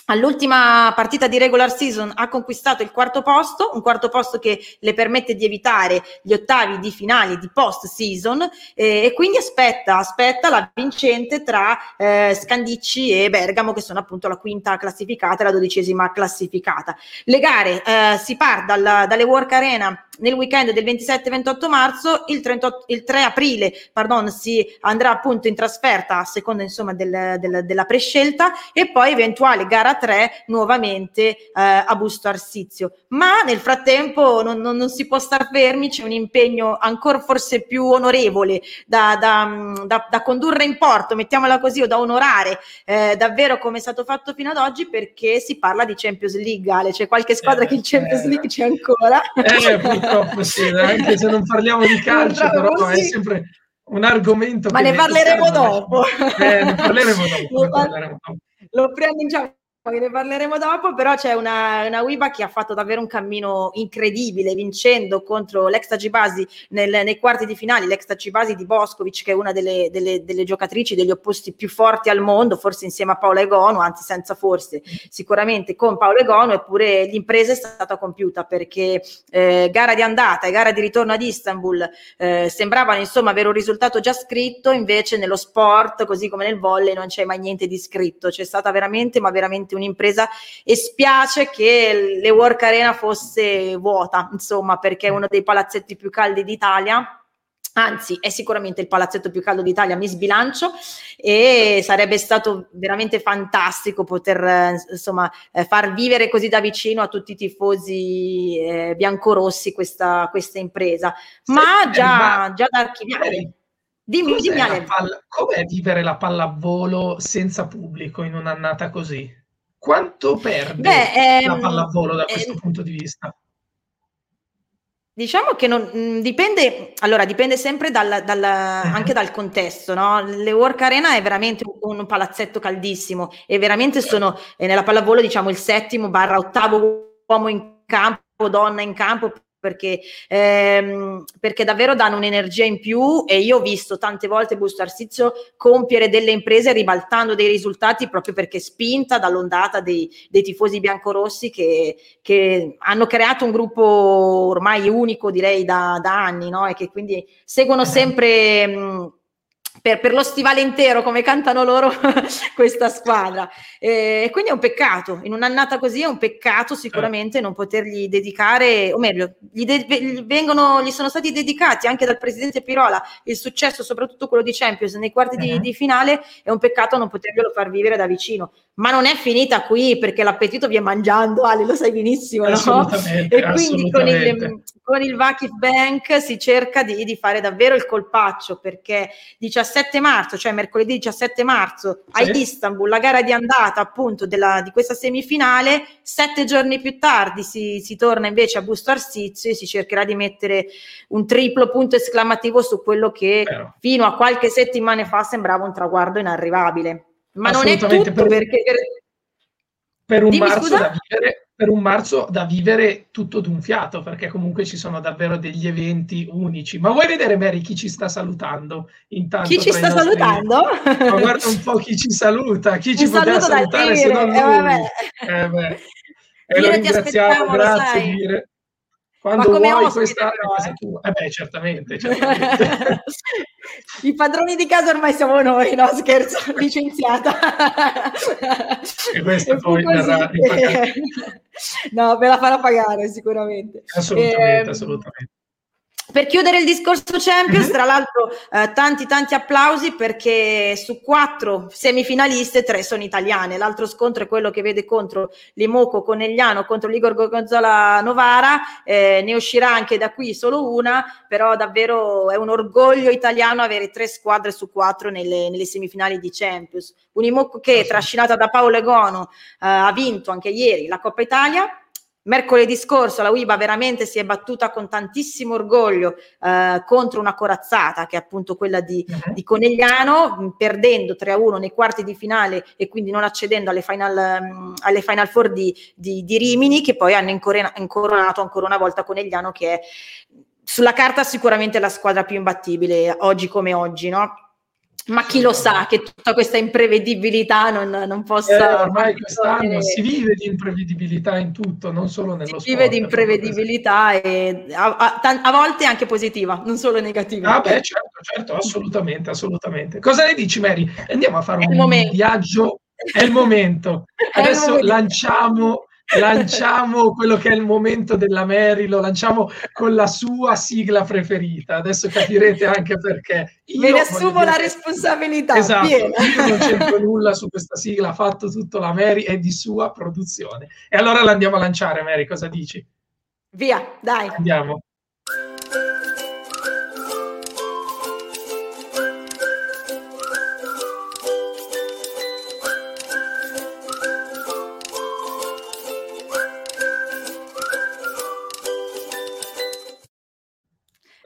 All'ultima partita di regular season ha conquistato il quarto posto, un quarto posto che le permette di evitare gli ottavi di finali di post season eh, e quindi aspetta, aspetta la vincente tra eh, Scandicci e Bergamo che sono appunto la quinta classificata e la dodicesima classificata. Le gare eh, si parte dal, dalle Work Arena nel weekend del 27-28 marzo, il, 38, il 3 aprile pardon, si andrà appunto in trasferta a seconda insomma del, del, della prescelta e poi eventuale gara 3 nuovamente eh, a Busto Arsizio. Ma nel frattempo non, non, non, si può star fermi, c'è un impegno ancora forse più onorevole da, da, da, da condurre in porto, mettiamola così, o da onorare eh, davvero come è stato fatto fino ad oggi perché si parla di Champions League, Ale, c'è qualche squadra eh, che in Champions eh, League c'è ancora. Eh, purtroppo sì, anche se non parliamo di calcio, però è sempre un argomento. Ma ne parleremo dopo. Eh, ne parleremo dopo. ne parleremo dopo. Lo preannunciamo poi ne parleremo dopo, però c'è una, una Wiba che ha fatto davvero un cammino incredibile, vincendo contro l'ex Agibasi nel, nei quarti di finale, l'ex Agibasi di Boscovic, che è una delle, delle, delle, giocatrici degli opposti più forti al mondo, forse insieme a Paola Egono, anzi senza forse, sicuramente con Paola Egono, eppure l'impresa è stata compiuta perché eh, gara di andata e gara di ritorno ad Istanbul eh, sembravano insomma avere un risultato già scritto, invece nello sport, così come nel volley, non c'è mai niente di scritto, c'è stata veramente, ma veramente un'impresa e spiace che le Work Arena fosse vuota, insomma, perché è uno dei palazzetti più caldi d'Italia anzi è sicuramente il palazzetto più caldo d'Italia, mi sbilancio e sarebbe stato veramente fantastico poter eh, insomma eh, far vivere così da vicino a tutti i tifosi eh, biancorossi questa, questa impresa, ma sì, già, ma... già da archiviare. Dimmi, dimmi palla, com'è vivere la pallavolo senza pubblico in un'annata così? Quanto perde Beh, ehm, la pallavolo da questo ehm, punto di vista? Diciamo che non, mm, dipende, allora dipende sempre dal, dal, anche dal contesto, no? Le Work Arena è veramente un, un palazzetto caldissimo e veramente sono eh, nella pallavolo diciamo il settimo barra ottavo uomo in campo, donna in campo perché, ehm, perché davvero danno un'energia in più e io ho visto tante volte Busto Arsizio compiere delle imprese ribaltando dei risultati proprio perché spinta dall'ondata dei, dei tifosi biancorossi che, che, hanno creato un gruppo ormai unico direi da, da anni no? e che quindi seguono esatto. sempre... Mh, per, per, lo stivale intero, come cantano loro, questa squadra. E quindi è un peccato, in un'annata così è un peccato sicuramente non potergli dedicare, o meglio, gli, de- gli, vengono, gli sono stati dedicati anche dal presidente Pirola il successo, soprattutto quello di Champions nei quarti uh-huh. di, mhm. di, finale, è un peccato non poterglielo far vivere da vicino. Ma non è finita qui perché l'appetito viene mangiando, Ale, lo sai benissimo, no? E quindi con il, con il Vakif Bank si cerca di, di, fare davvero il colpaccio perché 17 marzo, cioè mercoledì 17 marzo sì. a Istanbul, la gara di andata appunto della, di questa semifinale, sette giorni più tardi si, si torna invece a Busto Arsizio e si cercherà di mettere un triplo punto esclamativo su quello che Però. fino a qualche settimana fa sembrava un traguardo inarrivabile. Ma non è tutto per, perché... Per, un da vivere per un marzo da vivere tutto d'un fiato, perché comunque ci sono davvero degli eventi unici. Ma vuoi vedere, Mary, chi ci sta salutando? Intanto chi ci sta nostri... salutando? Ma guarda un po' chi ci saluta, chi ci poteva salutare se non eh, lui. Eh, beh. E lo ringraziamo, grazie Mire. Quando vuoi questa però, casa tua. Eh beh, certamente, certamente. I padroni di casa ormai siamo noi, no scherzo, licenziata. e questo poi verrà No, me la farà pagare sicuramente. Assolutamente, e, ehm, assolutamente. Per chiudere il discorso Champions, mhm. tra l'altro eh, tanti tanti applausi perché su quattro semifinaliste tre sono italiane. L'altro scontro è quello che vede contro Limoco Conegliano contro l'Igor Gonzola Novara, eh, ne uscirà anche da qui solo una, però davvero è un orgoglio italiano avere tre squadre su quattro nelle, nelle semifinali di Champions. Un Limoco che trascinata da Paolo Egono eh, ha vinto anche ieri la Coppa Italia Mercoledì scorso la UIBA veramente si è battuta con tantissimo orgoglio eh, contro una corazzata che è appunto quella di, uh-huh. di Conegliano, perdendo 3-1 nei quarti di finale e quindi non accedendo alle Final, um, alle final Four di, di, di, Rimini, che poi hanno incoronato ancora una volta Conegliano, che è sulla carta sicuramente la squadra più imbattibile oggi come oggi, no? Ma chi lo sa che tutta questa imprevedibilità non, non possa... Eh, ormai quest'anno si vive di imprevedibilità in tutto, non solo nello sport. Si vive di imprevedibilità e a, a, a, volte anche positiva, non solo negativa. Ah beh, certo, certo, assolutamente, assolutamente. Cosa ne dici Mary? Andiamo a fare un viaggio, è il momento. Adesso lanciamo lanciamo quello che è il momento della Mary, lo lanciamo con la sua sigla preferita. Adesso capirete anche perché. Io Me ne assumo la responsabilità. Esatto, piena. io non c'entro nulla su questa sigla, ha fatto tutto la Mary, è di sua produzione. E allora la andiamo a lanciare, Mary, cosa dici? Via, dai. Andiamo.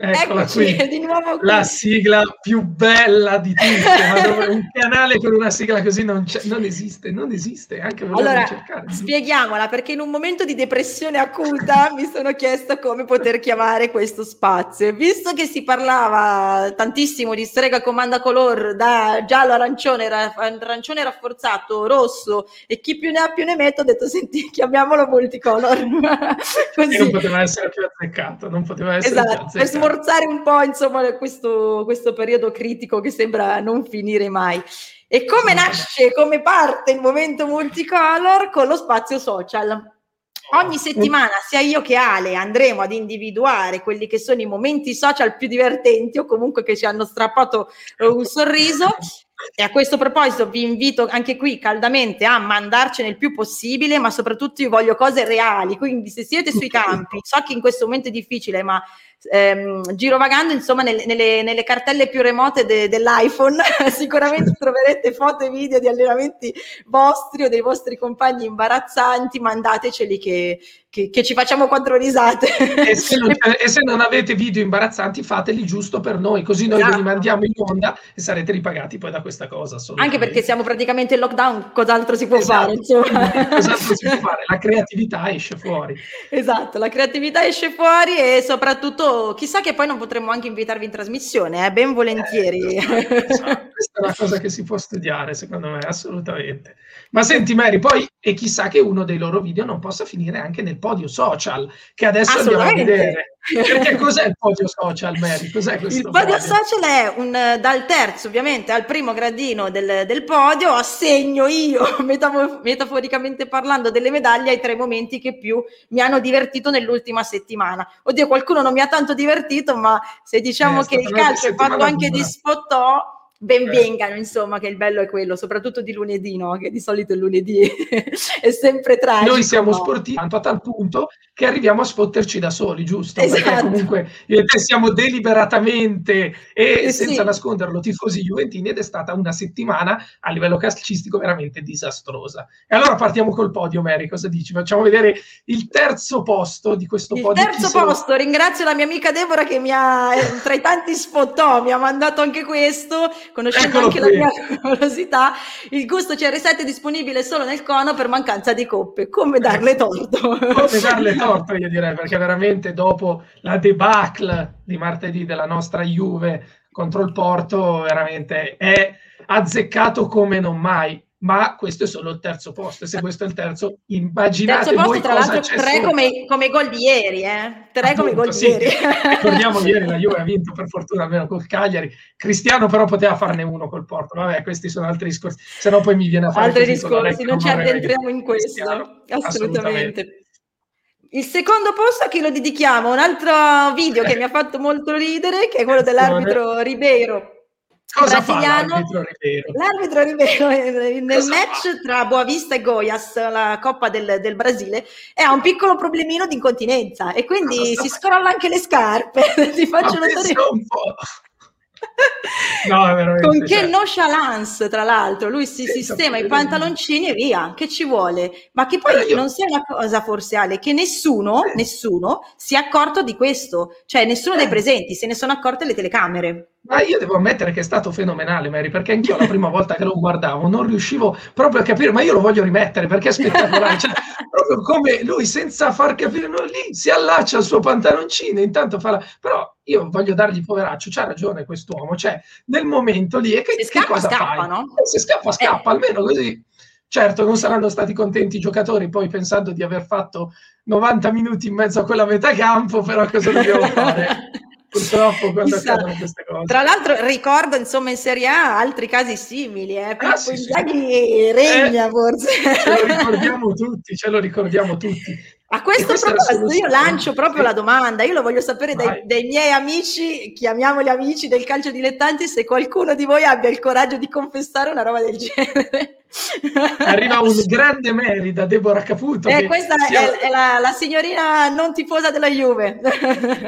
Eccola Eccoci, qui, di nuovo qui. la sigla più bella di tutte. un canale con una sigla così non, non esiste, non esiste. Anche allora, cercare. spieghiamola perché in un momento di depressione acuta mi sono chiesto come poter chiamare questo spazio. Visto che si parlava tantissimo di strega comanda color da giallo, arancione, arancione rafforzato, rosso e chi più ne ha più ne mette, ho detto senti, chiamiamolo multicolor. così. E non poteva essere più azzeccato, non poteva essere esatto, più azzeccato smorzare un po' insomma questo, questo periodo critico che sembra non finire mai. E come nasce, come parte il momento multicolor? Con lo spazio social? Ogni settimana, sia io che Ale, andremo ad individuare quelli che sono i momenti social più divertenti o comunque che ci hanno strappato un sorriso. E a questo proposito vi invito anche qui caldamente a mandarcene il più possibile, ma soprattutto io voglio cose reali, quindi se siete sui campi, so che in questo momento è difficile, ma ehm, girovagando insomma nelle, nelle, nelle, cartelle più remote de, dell'iPhone sicuramente troverete foto e video di allenamenti vostri o dei vostri compagni imbarazzanti, mandateceli che, che, che ci facciamo quattro risate. E se, non, e se, non, avete video imbarazzanti fateli giusto per noi, così noi esatto. li mandiamo in onda e sarete ripagati poi da questa cosa. Anche perché siamo praticamente in lockdown, cos'altro si può esatto. fare? Insomma. Cos'altro si può fare? La creatività esce fuori. Esatto, la creatività esce fuori e soprattutto chissà che poi non potremmo anche invitarvi in trasmissione, eh? ben volentieri. Eh, esatto. Questa è una cosa che si può studiare, secondo me, assolutamente. Ma senti Mary, poi e chissà che uno dei loro video non possa finire anche nel podio social, che adesso andiamo a vedere. Perché cos'è il podio social, Mary? Cos'è questo il podio, podio? social è un, dal terzo, ovviamente, al primo gradino del, del podio, assegno io, metafo- metaforicamente parlando, delle medaglie ai tre momenti che più mi hanno divertito nell'ultima settimana. Oddio, qualcuno non mi ha tanto divertito, ma se diciamo eh, che il calcio è fatto anche dura. di spottò, ben eh. vengano, insomma, che il bello è quello, soprattutto di lunedì, no? Che di solito il lunedì è sempre tragico. Noi siamo no? sportivi tanto a tal punto che arriviamo a sfotterci da soli, giusto? Esatto. Perché comunque io e te siamo deliberatamente e eh, senza sì. nasconderlo tifosi juventini ed è stata una settimana a livello calcistico veramente disastrosa. E allora partiamo col podio, Mary, cosa dici? Facciamo vedere il terzo posto di questo il podio. Il terzo posto, ringrazio la mia amica Deborah che mi ha, tra i tanti sfottò, mi ha mandato anche questo conoscendo Eccolo anche qui. la mia curiosità, il gusto CR7 è disponibile solo nel cono per mancanza di coppe. Come darle torto? Come darle torto, io direi, perché veramente dopo la debacle di martedì della nostra Juve contro il Porto, veramente è azzeccato come non mai ma questo è solo il terzo posto. E se questo è il terzo, immaginate terzo posto, tra l'altro, tre come, come, gol di ieri, eh? Tre Appunto, come gol sì. di ieri. Ricordiamo ieri la Juve ha vinto per fortuna almeno col Cagliari. Cristiano però poteva farne uno col Porto. Vabbè, questi sono altri discorsi. Se no poi mi viene a fare altri discorsi, non ci addentriamo in questo. Assolutamente. assolutamente. Il secondo posto a chi lo dedichiamo? Un altro video che mi ha fatto molto ridere, che è quello dell'arbitro Ribeiro Cosa brasiliano. l'arbitro Ribeiro? L'arbitro Ribeiro nel Cosa match fa? tra Boavista e Goias, la Coppa del, del, Brasile, e ha un piccolo problemino di incontinenza e quindi si scrolla anche le scarpe. Ti faccio notare. Un po'. No, Con che cioè. nonchalance, tra l'altro, lui si sistema i pantaloncini e via, che ci vuole. Ma che poi io... non sia una cosa forse Ale, che nessuno, eh. nessuno si è accorto di questo, cioè nessuno eh. dei presenti se ne sono accorte le telecamere. Ma io devo ammettere che è stato fenomenale, Mary, perché anch'io la prima volta che lo guardavo non riuscivo proprio a capire, ma io lo voglio rimettere perché è spettacolare. Cioè, proprio come lui senza far capire, no, lì si allaccia al suo pantaloncino, intanto fa la... Però io voglio dargli poveraccio, c'ha ragione quest'uomo, cioè nel momento lì è che, se scappa, che cosa scappa, fai? No? Se scappa, scappa, eh. almeno così. Certo, non saranno stati contenti i giocatori poi pensando di aver fatto 90 minuti in mezzo a quella metà campo, però cosa dobbiamo fare? Purtroppo quando Chissà. accadono queste cose. Tra l'altro ricordo insomma in Serie A altri casi simili, eh? Pippo ah, sì, sì. regna eh, forse. Ce lo ricordiamo tutti, ce lo ricordiamo tutti. A questo proposito io lancio proprio la domanda, io lo voglio sapere dai, dai, miei amici, chiamiamoli amici del calcio dilettanti, se qualcuno di voi abbia il coraggio di confessare una roba del genere. Arriva un grande merito, Deborah Caputo. Eh, questa è, è la, la, signorina non tifosa della Juve.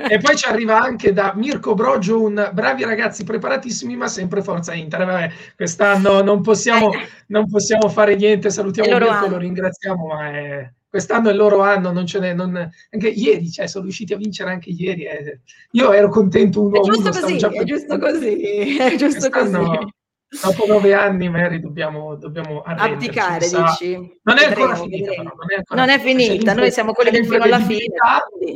e poi ci arriva anche da Mirko Broggio un bravi ragazzi preparatissimi ma sempre forza Inter. Vabbè, quest'anno non possiamo, eh. non possiamo fare niente, salutiamo Mirko, lo ringraziamo, ma è quest'anno è il loro anno, non ce n'è, non, anche ieri, cioè, sono riusciti a vincere anche ieri. Eh. Io ero contento uno a uno. Così, è giusto così, è giusto così. Dopo nove anni, Mary, dobbiamo, dobbiamo abdicare, dici? Non è ancora finita, però, non è, ancora non è finita, noi siamo quelli del fino alla fine.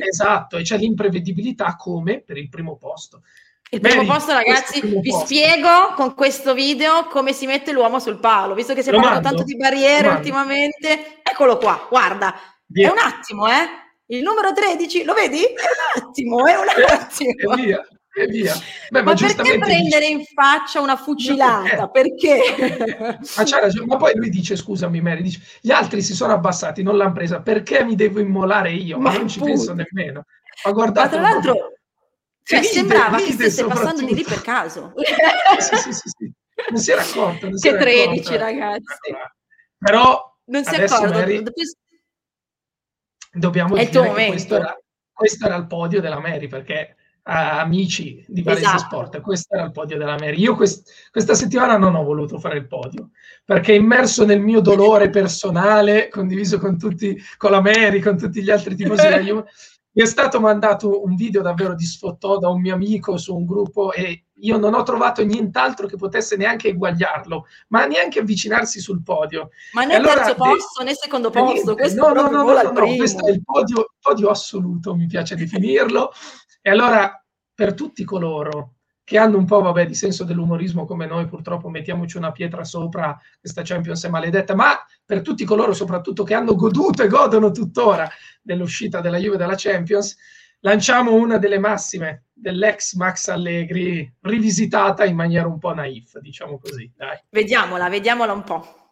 Esatto, e c'è l'imprevedibilità come per il primo posto. Il primo Mary, posto, ragazzi, primo vi posto. spiego con questo video come si mette l'uomo sul palo, visto che si è parlato tanto di barriere ultimamente. Eccolo qua, guarda, via. è un attimo, eh? Il numero 13, lo vedi? È un attimo, è un attimo. E via, e via. Beh, ma, ma perché prendere dice... in faccia una fucilata? Perché? ma c'ha ragione, ma poi lui dice, scusami Mary, dice, gli altri si sono abbassati, non l'hanno presa, perché mi devo immolare io? Ma, ma non ci penso nemmeno. Ma guardate... Ma tra l'altro... Cioè, ride, sembrava ride che stesse passando di lì per caso. sì, sì, sì, sì. Non si era accorto. che 13 accorto. ragazzi. Però non si accorgono. Mary, dobbiamo È dire che questo era, questo era, il podio della Mary perché amici di Varese esatto. Sport. Questo era il podio della Mary. Io quest- questa settimana non ho voluto fare il podio perché immerso nel mio dolore personale, condiviso con tutti, con la Mary, con tutti gli altri tifosi della Juve, mi è stato mandato un video davvero di sfottò da un mio amico su un gruppo e io non ho trovato nient'altro che potesse neanche eguagliarlo, ma neanche avvicinarsi sul podio. Ma né allora, terzo posto né secondo posto, questo no, no, no, no, no, questo è il podio, podio assoluto, mi piace definirlo. E allora, per tutti coloro che hanno un po' vabbè, di senso dell'umorismo come noi, purtroppo mettiamoci una pietra sopra, questa Champions è maledetta, ma per tutti coloro soprattutto che hanno goduto e godono tuttora dell'uscita della Juve dalla Champions, lanciamo una delle massime dell'ex Max Allegri, rivisitata in maniera un po' naif, diciamo così. Dai. Vediamola, vediamola un po'.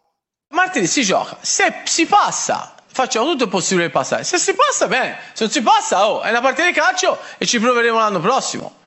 Martedì si gioca, se si passa facciamo tutto il possibile per passare. Se si passa, bene. Se non si passa, oh, è una partita di calcio e ci proveremo l'anno prossimo.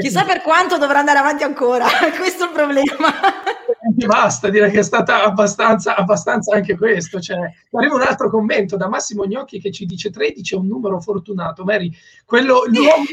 Chissà per quanto dovrà andare avanti ancora, questo è il problema. Basta, direi che è stata abbastanza, abbastanza anche questo. Cioè, arriva un altro commento da Massimo Gnocchi che ci dice 13 è un numero fortunato. Mary, quello, l'uomo,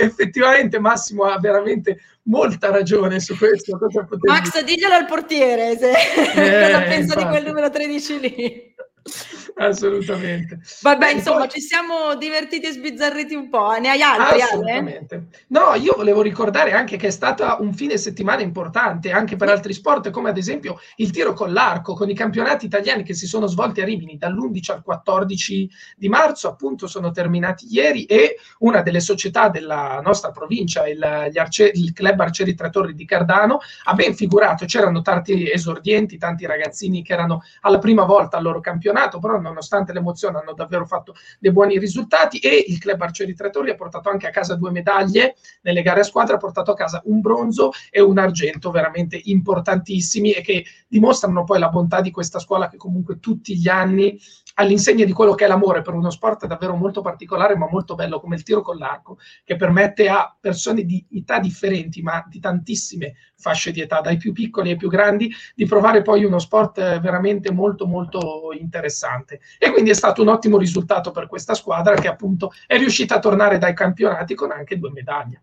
effettivamente Massimo ha veramente molta ragione su questo. Max, diglielo al portiere se eh, cosa pensa infatti. di quel numero 13 lì. Assolutamente. Vabbè, insomma, poi... ci siamo divertiti e sbizzarriti un po'. Ne hai altri? Assolutamente. Ale? No, io volevo ricordare anche che è stato un fine settimana importante anche per altri sport, come ad esempio il tiro con l'arco, con i campionati italiani che si sono svolti a Rimini dall'11 al 14 di marzo, appunto, sono terminati ieri e una delle società della nostra provincia, il, arce- il Club Arcieri Tre Torri di Cardano, ha ben figurato. C'erano tanti esordienti, tanti ragazzini che erano alla prima volta al loro campionato campionato, però nonostante l'emozione hanno davvero fatto dei buoni risultati e il club Arcieri Trattori ha portato anche a casa due medaglie nelle gare a squadra, ha portato a casa un bronzo e un argento veramente importantissimi e che dimostrano poi la bontà di questa scuola che comunque tutti gli anni all'insegna di quello che è l'amore per uno sport davvero molto particolare ma molto bello come il tiro con l'arco che permette a persone di età differenti ma di tantissime fasce di età dai più piccoli ai più grandi di provare poi uno sport veramente molto molto interessante e quindi è stato un ottimo risultato per questa squadra che appunto è riuscita a tornare dai campionati con anche due medaglie.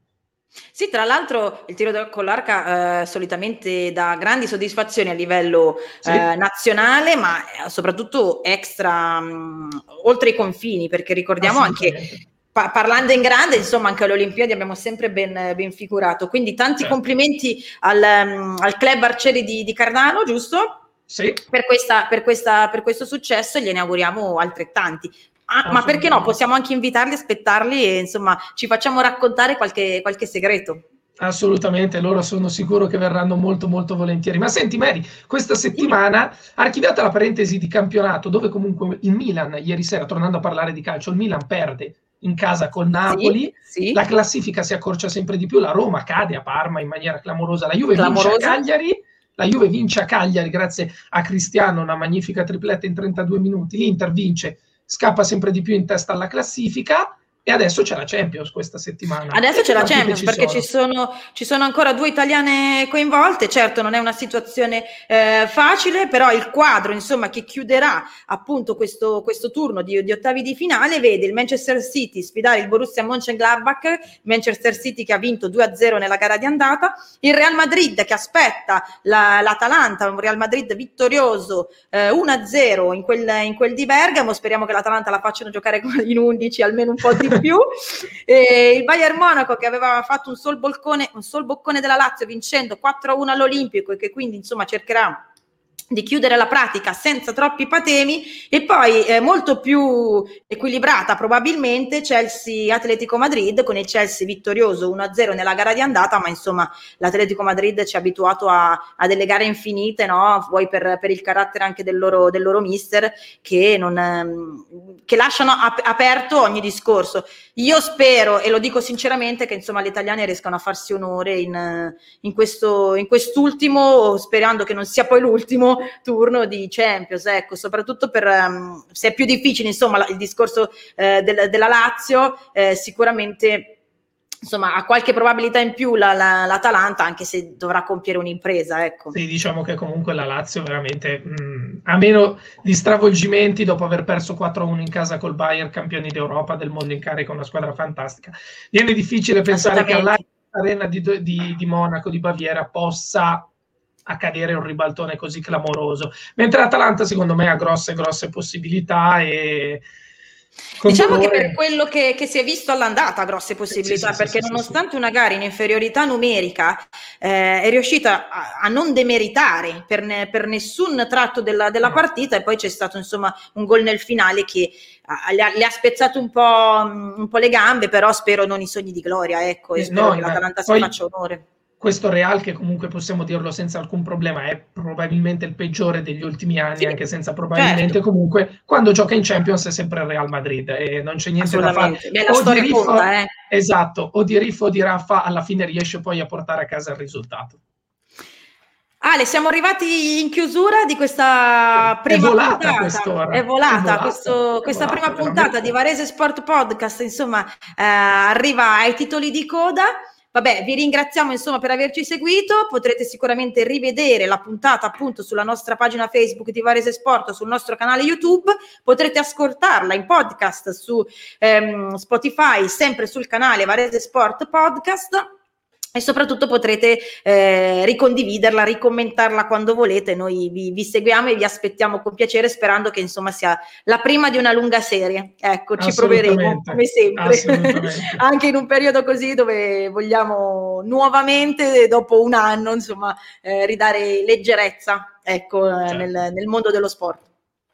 Sì, tra l'altro il tiro con l'arca eh, solitamente dà grandi soddisfazioni a livello sì. eh, nazionale, ma eh, soprattutto extra, mh, mm, oltre i confini, perché ricordiamo anche pa- parlando in grande, insomma, anche alle Olimpiadi abbiamo sempre ben, ben figurato. Quindi tanti certo. complimenti al, um, al, club Arcieri di, di Cardano, giusto? Sì. Per, questa, per, questa, per, questo successo e gliene auguriamo altrettanti. Ah, ma perché no? Possiamo anche invitarli, aspettarli e insomma ci facciamo raccontare qualche, qualche segreto. Assolutamente, loro sono sicuro che verranno molto molto volentieri. Ma senti Mary, questa settimana, archiviata la parentesi di campionato, dove comunque il Milan, ieri sera, tornando a parlare di calcio, il Milan perde in casa con Napoli, sì, sì. la classifica si accorcia sempre di più, la Roma cade a Parma in maniera clamorosa, la Juve clamorosa. vince a Cagliari, la Juve vince a Cagliari grazie a Cristiano, una magnifica tripletta in 32 minuti, l'Inter vince scappa sempre di più in testa alla classifica e adesso c'è la Champions questa settimana. Adesso c'è la Champions ci perché sono. Ci, sono, ci, sono, ancora due italiane coinvolte. Certo, non è una situazione eh, facile, però il quadro insomma, che chiuderà appunto questo, questo turno di, di, ottavi di finale vede il Manchester City sfidare il Borussia Mönchengladbach, Manchester City che ha vinto 2-0 nella gara di andata, il Real Madrid che aspetta la, l'Atalanta, un Real Madrid vittorioso eh, 1-0 in quel, in quel di Bergamo. Speriamo che l'Atalanta la facciano giocare in 11 almeno un po' di più. E il Bayern Monaco che aveva fatto un sol, boccone, un sol boccone della Lazio vincendo 4-1 all'Olimpico e che quindi insomma cercherà di chiudere la pratica senza troppi patemi e poi eh, molto più equilibrata probabilmente Chelsea Atletico Madrid con il Chelsea vittorioso 1-0 nella gara di andata ma insomma l'Atletico Madrid ci ha abituato a, a delle gare infinite no? vuoi per, per, il carattere anche del loro, del loro mister che, non, ehm, che lasciano ap- aperto ogni discorso io spero, e lo dico sinceramente, che insomma le italiane riescano a farsi onore in, in, questo, in quest'ultimo, sperando che non sia poi l'ultimo turno di Champions, ecco, soprattutto per, um, se è più difficile insomma il discorso eh, del, della Lazio, eh, sicuramente insomma ha qualche probabilità in più la, la, l'Atalanta anche se dovrà compiere un'impresa ecco. sì diciamo che comunque la Lazio veramente mh, mm, a meno di stravolgimenti dopo aver perso 4-1 in casa col Bayern campioni d'Europa del mondo in carica una squadra fantastica viene difficile pensare che all'arena di, di, di Monaco di Baviera possa accadere un ribaltone così clamoroso mentre l'Atalanta secondo me ha grosse grosse possibilità e Diciamo che per quello che, che, si è visto all'andata grosse possibilità, sì, sì, perché sì, nonostante una gara in inferiorità numerica eh, è riuscita a, a non demeritare per, ne, per nessun tratto della, della, partita e poi c'è stato insomma un gol nel finale che a, le, ha, le, ha, spezzato un po', un po', le gambe, però spero non i sogni di gloria, ecco, e spero no, che l'Atalanta si faccia onore questo Real, che comunque possiamo dirlo senza alcun problema, è probabilmente il peggiore degli ultimi anni, sì, anche senza probabilmente, certo. comunque quando gioca in Champions è sempre il Real Madrid e non c'è niente da fare. La o di Riffo, conta, eh. Esatto, o di Riffo o di Raffa alla fine riesce poi a portare a casa il risultato. Ale, siamo arrivati in chiusura di questa prima è volata puntata. Quest'ora. È volata, è volata questo, è questa volata, prima puntata veramente. di Varese Sport Podcast, insomma, eh, arriva ai titoli di coda. Vabbè, vi ringraziamo insomma per averci seguito, potrete sicuramente rivedere la puntata appunto sulla nostra pagina Facebook di Varese Sport, sul nostro canale YouTube, potrete ascoltarla in podcast su ehm, Spotify, sempre sul canale Varese Sport Podcast e soprattutto potrete eh, ricondividerla, ricommentarla quando volete. Noi vi, vi, seguiamo e vi aspettiamo con piacere, sperando che insomma sia la prima di una lunga serie. Ecco, ci proveremo come sempre, anche in un periodo così dove vogliamo nuovamente, dopo un anno, insomma, eh, ridare leggerezza ecco, certo. nel, nel mondo dello sport.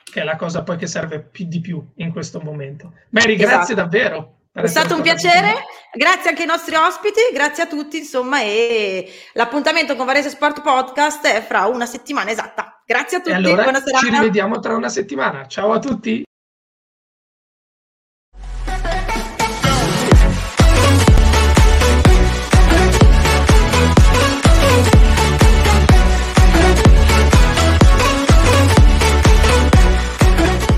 Che è la cosa poi che serve più di più in questo momento. Mary, esatto. grazie davvero. È stato un piacere, grazie anche ai nostri ospiti, grazie a tutti, insomma, e l'appuntamento con Varese Sport Podcast è fra una settimana esatta. Grazie a tutti, e allora buona serata. Ci rivediamo tra una settimana. Ciao a tutti.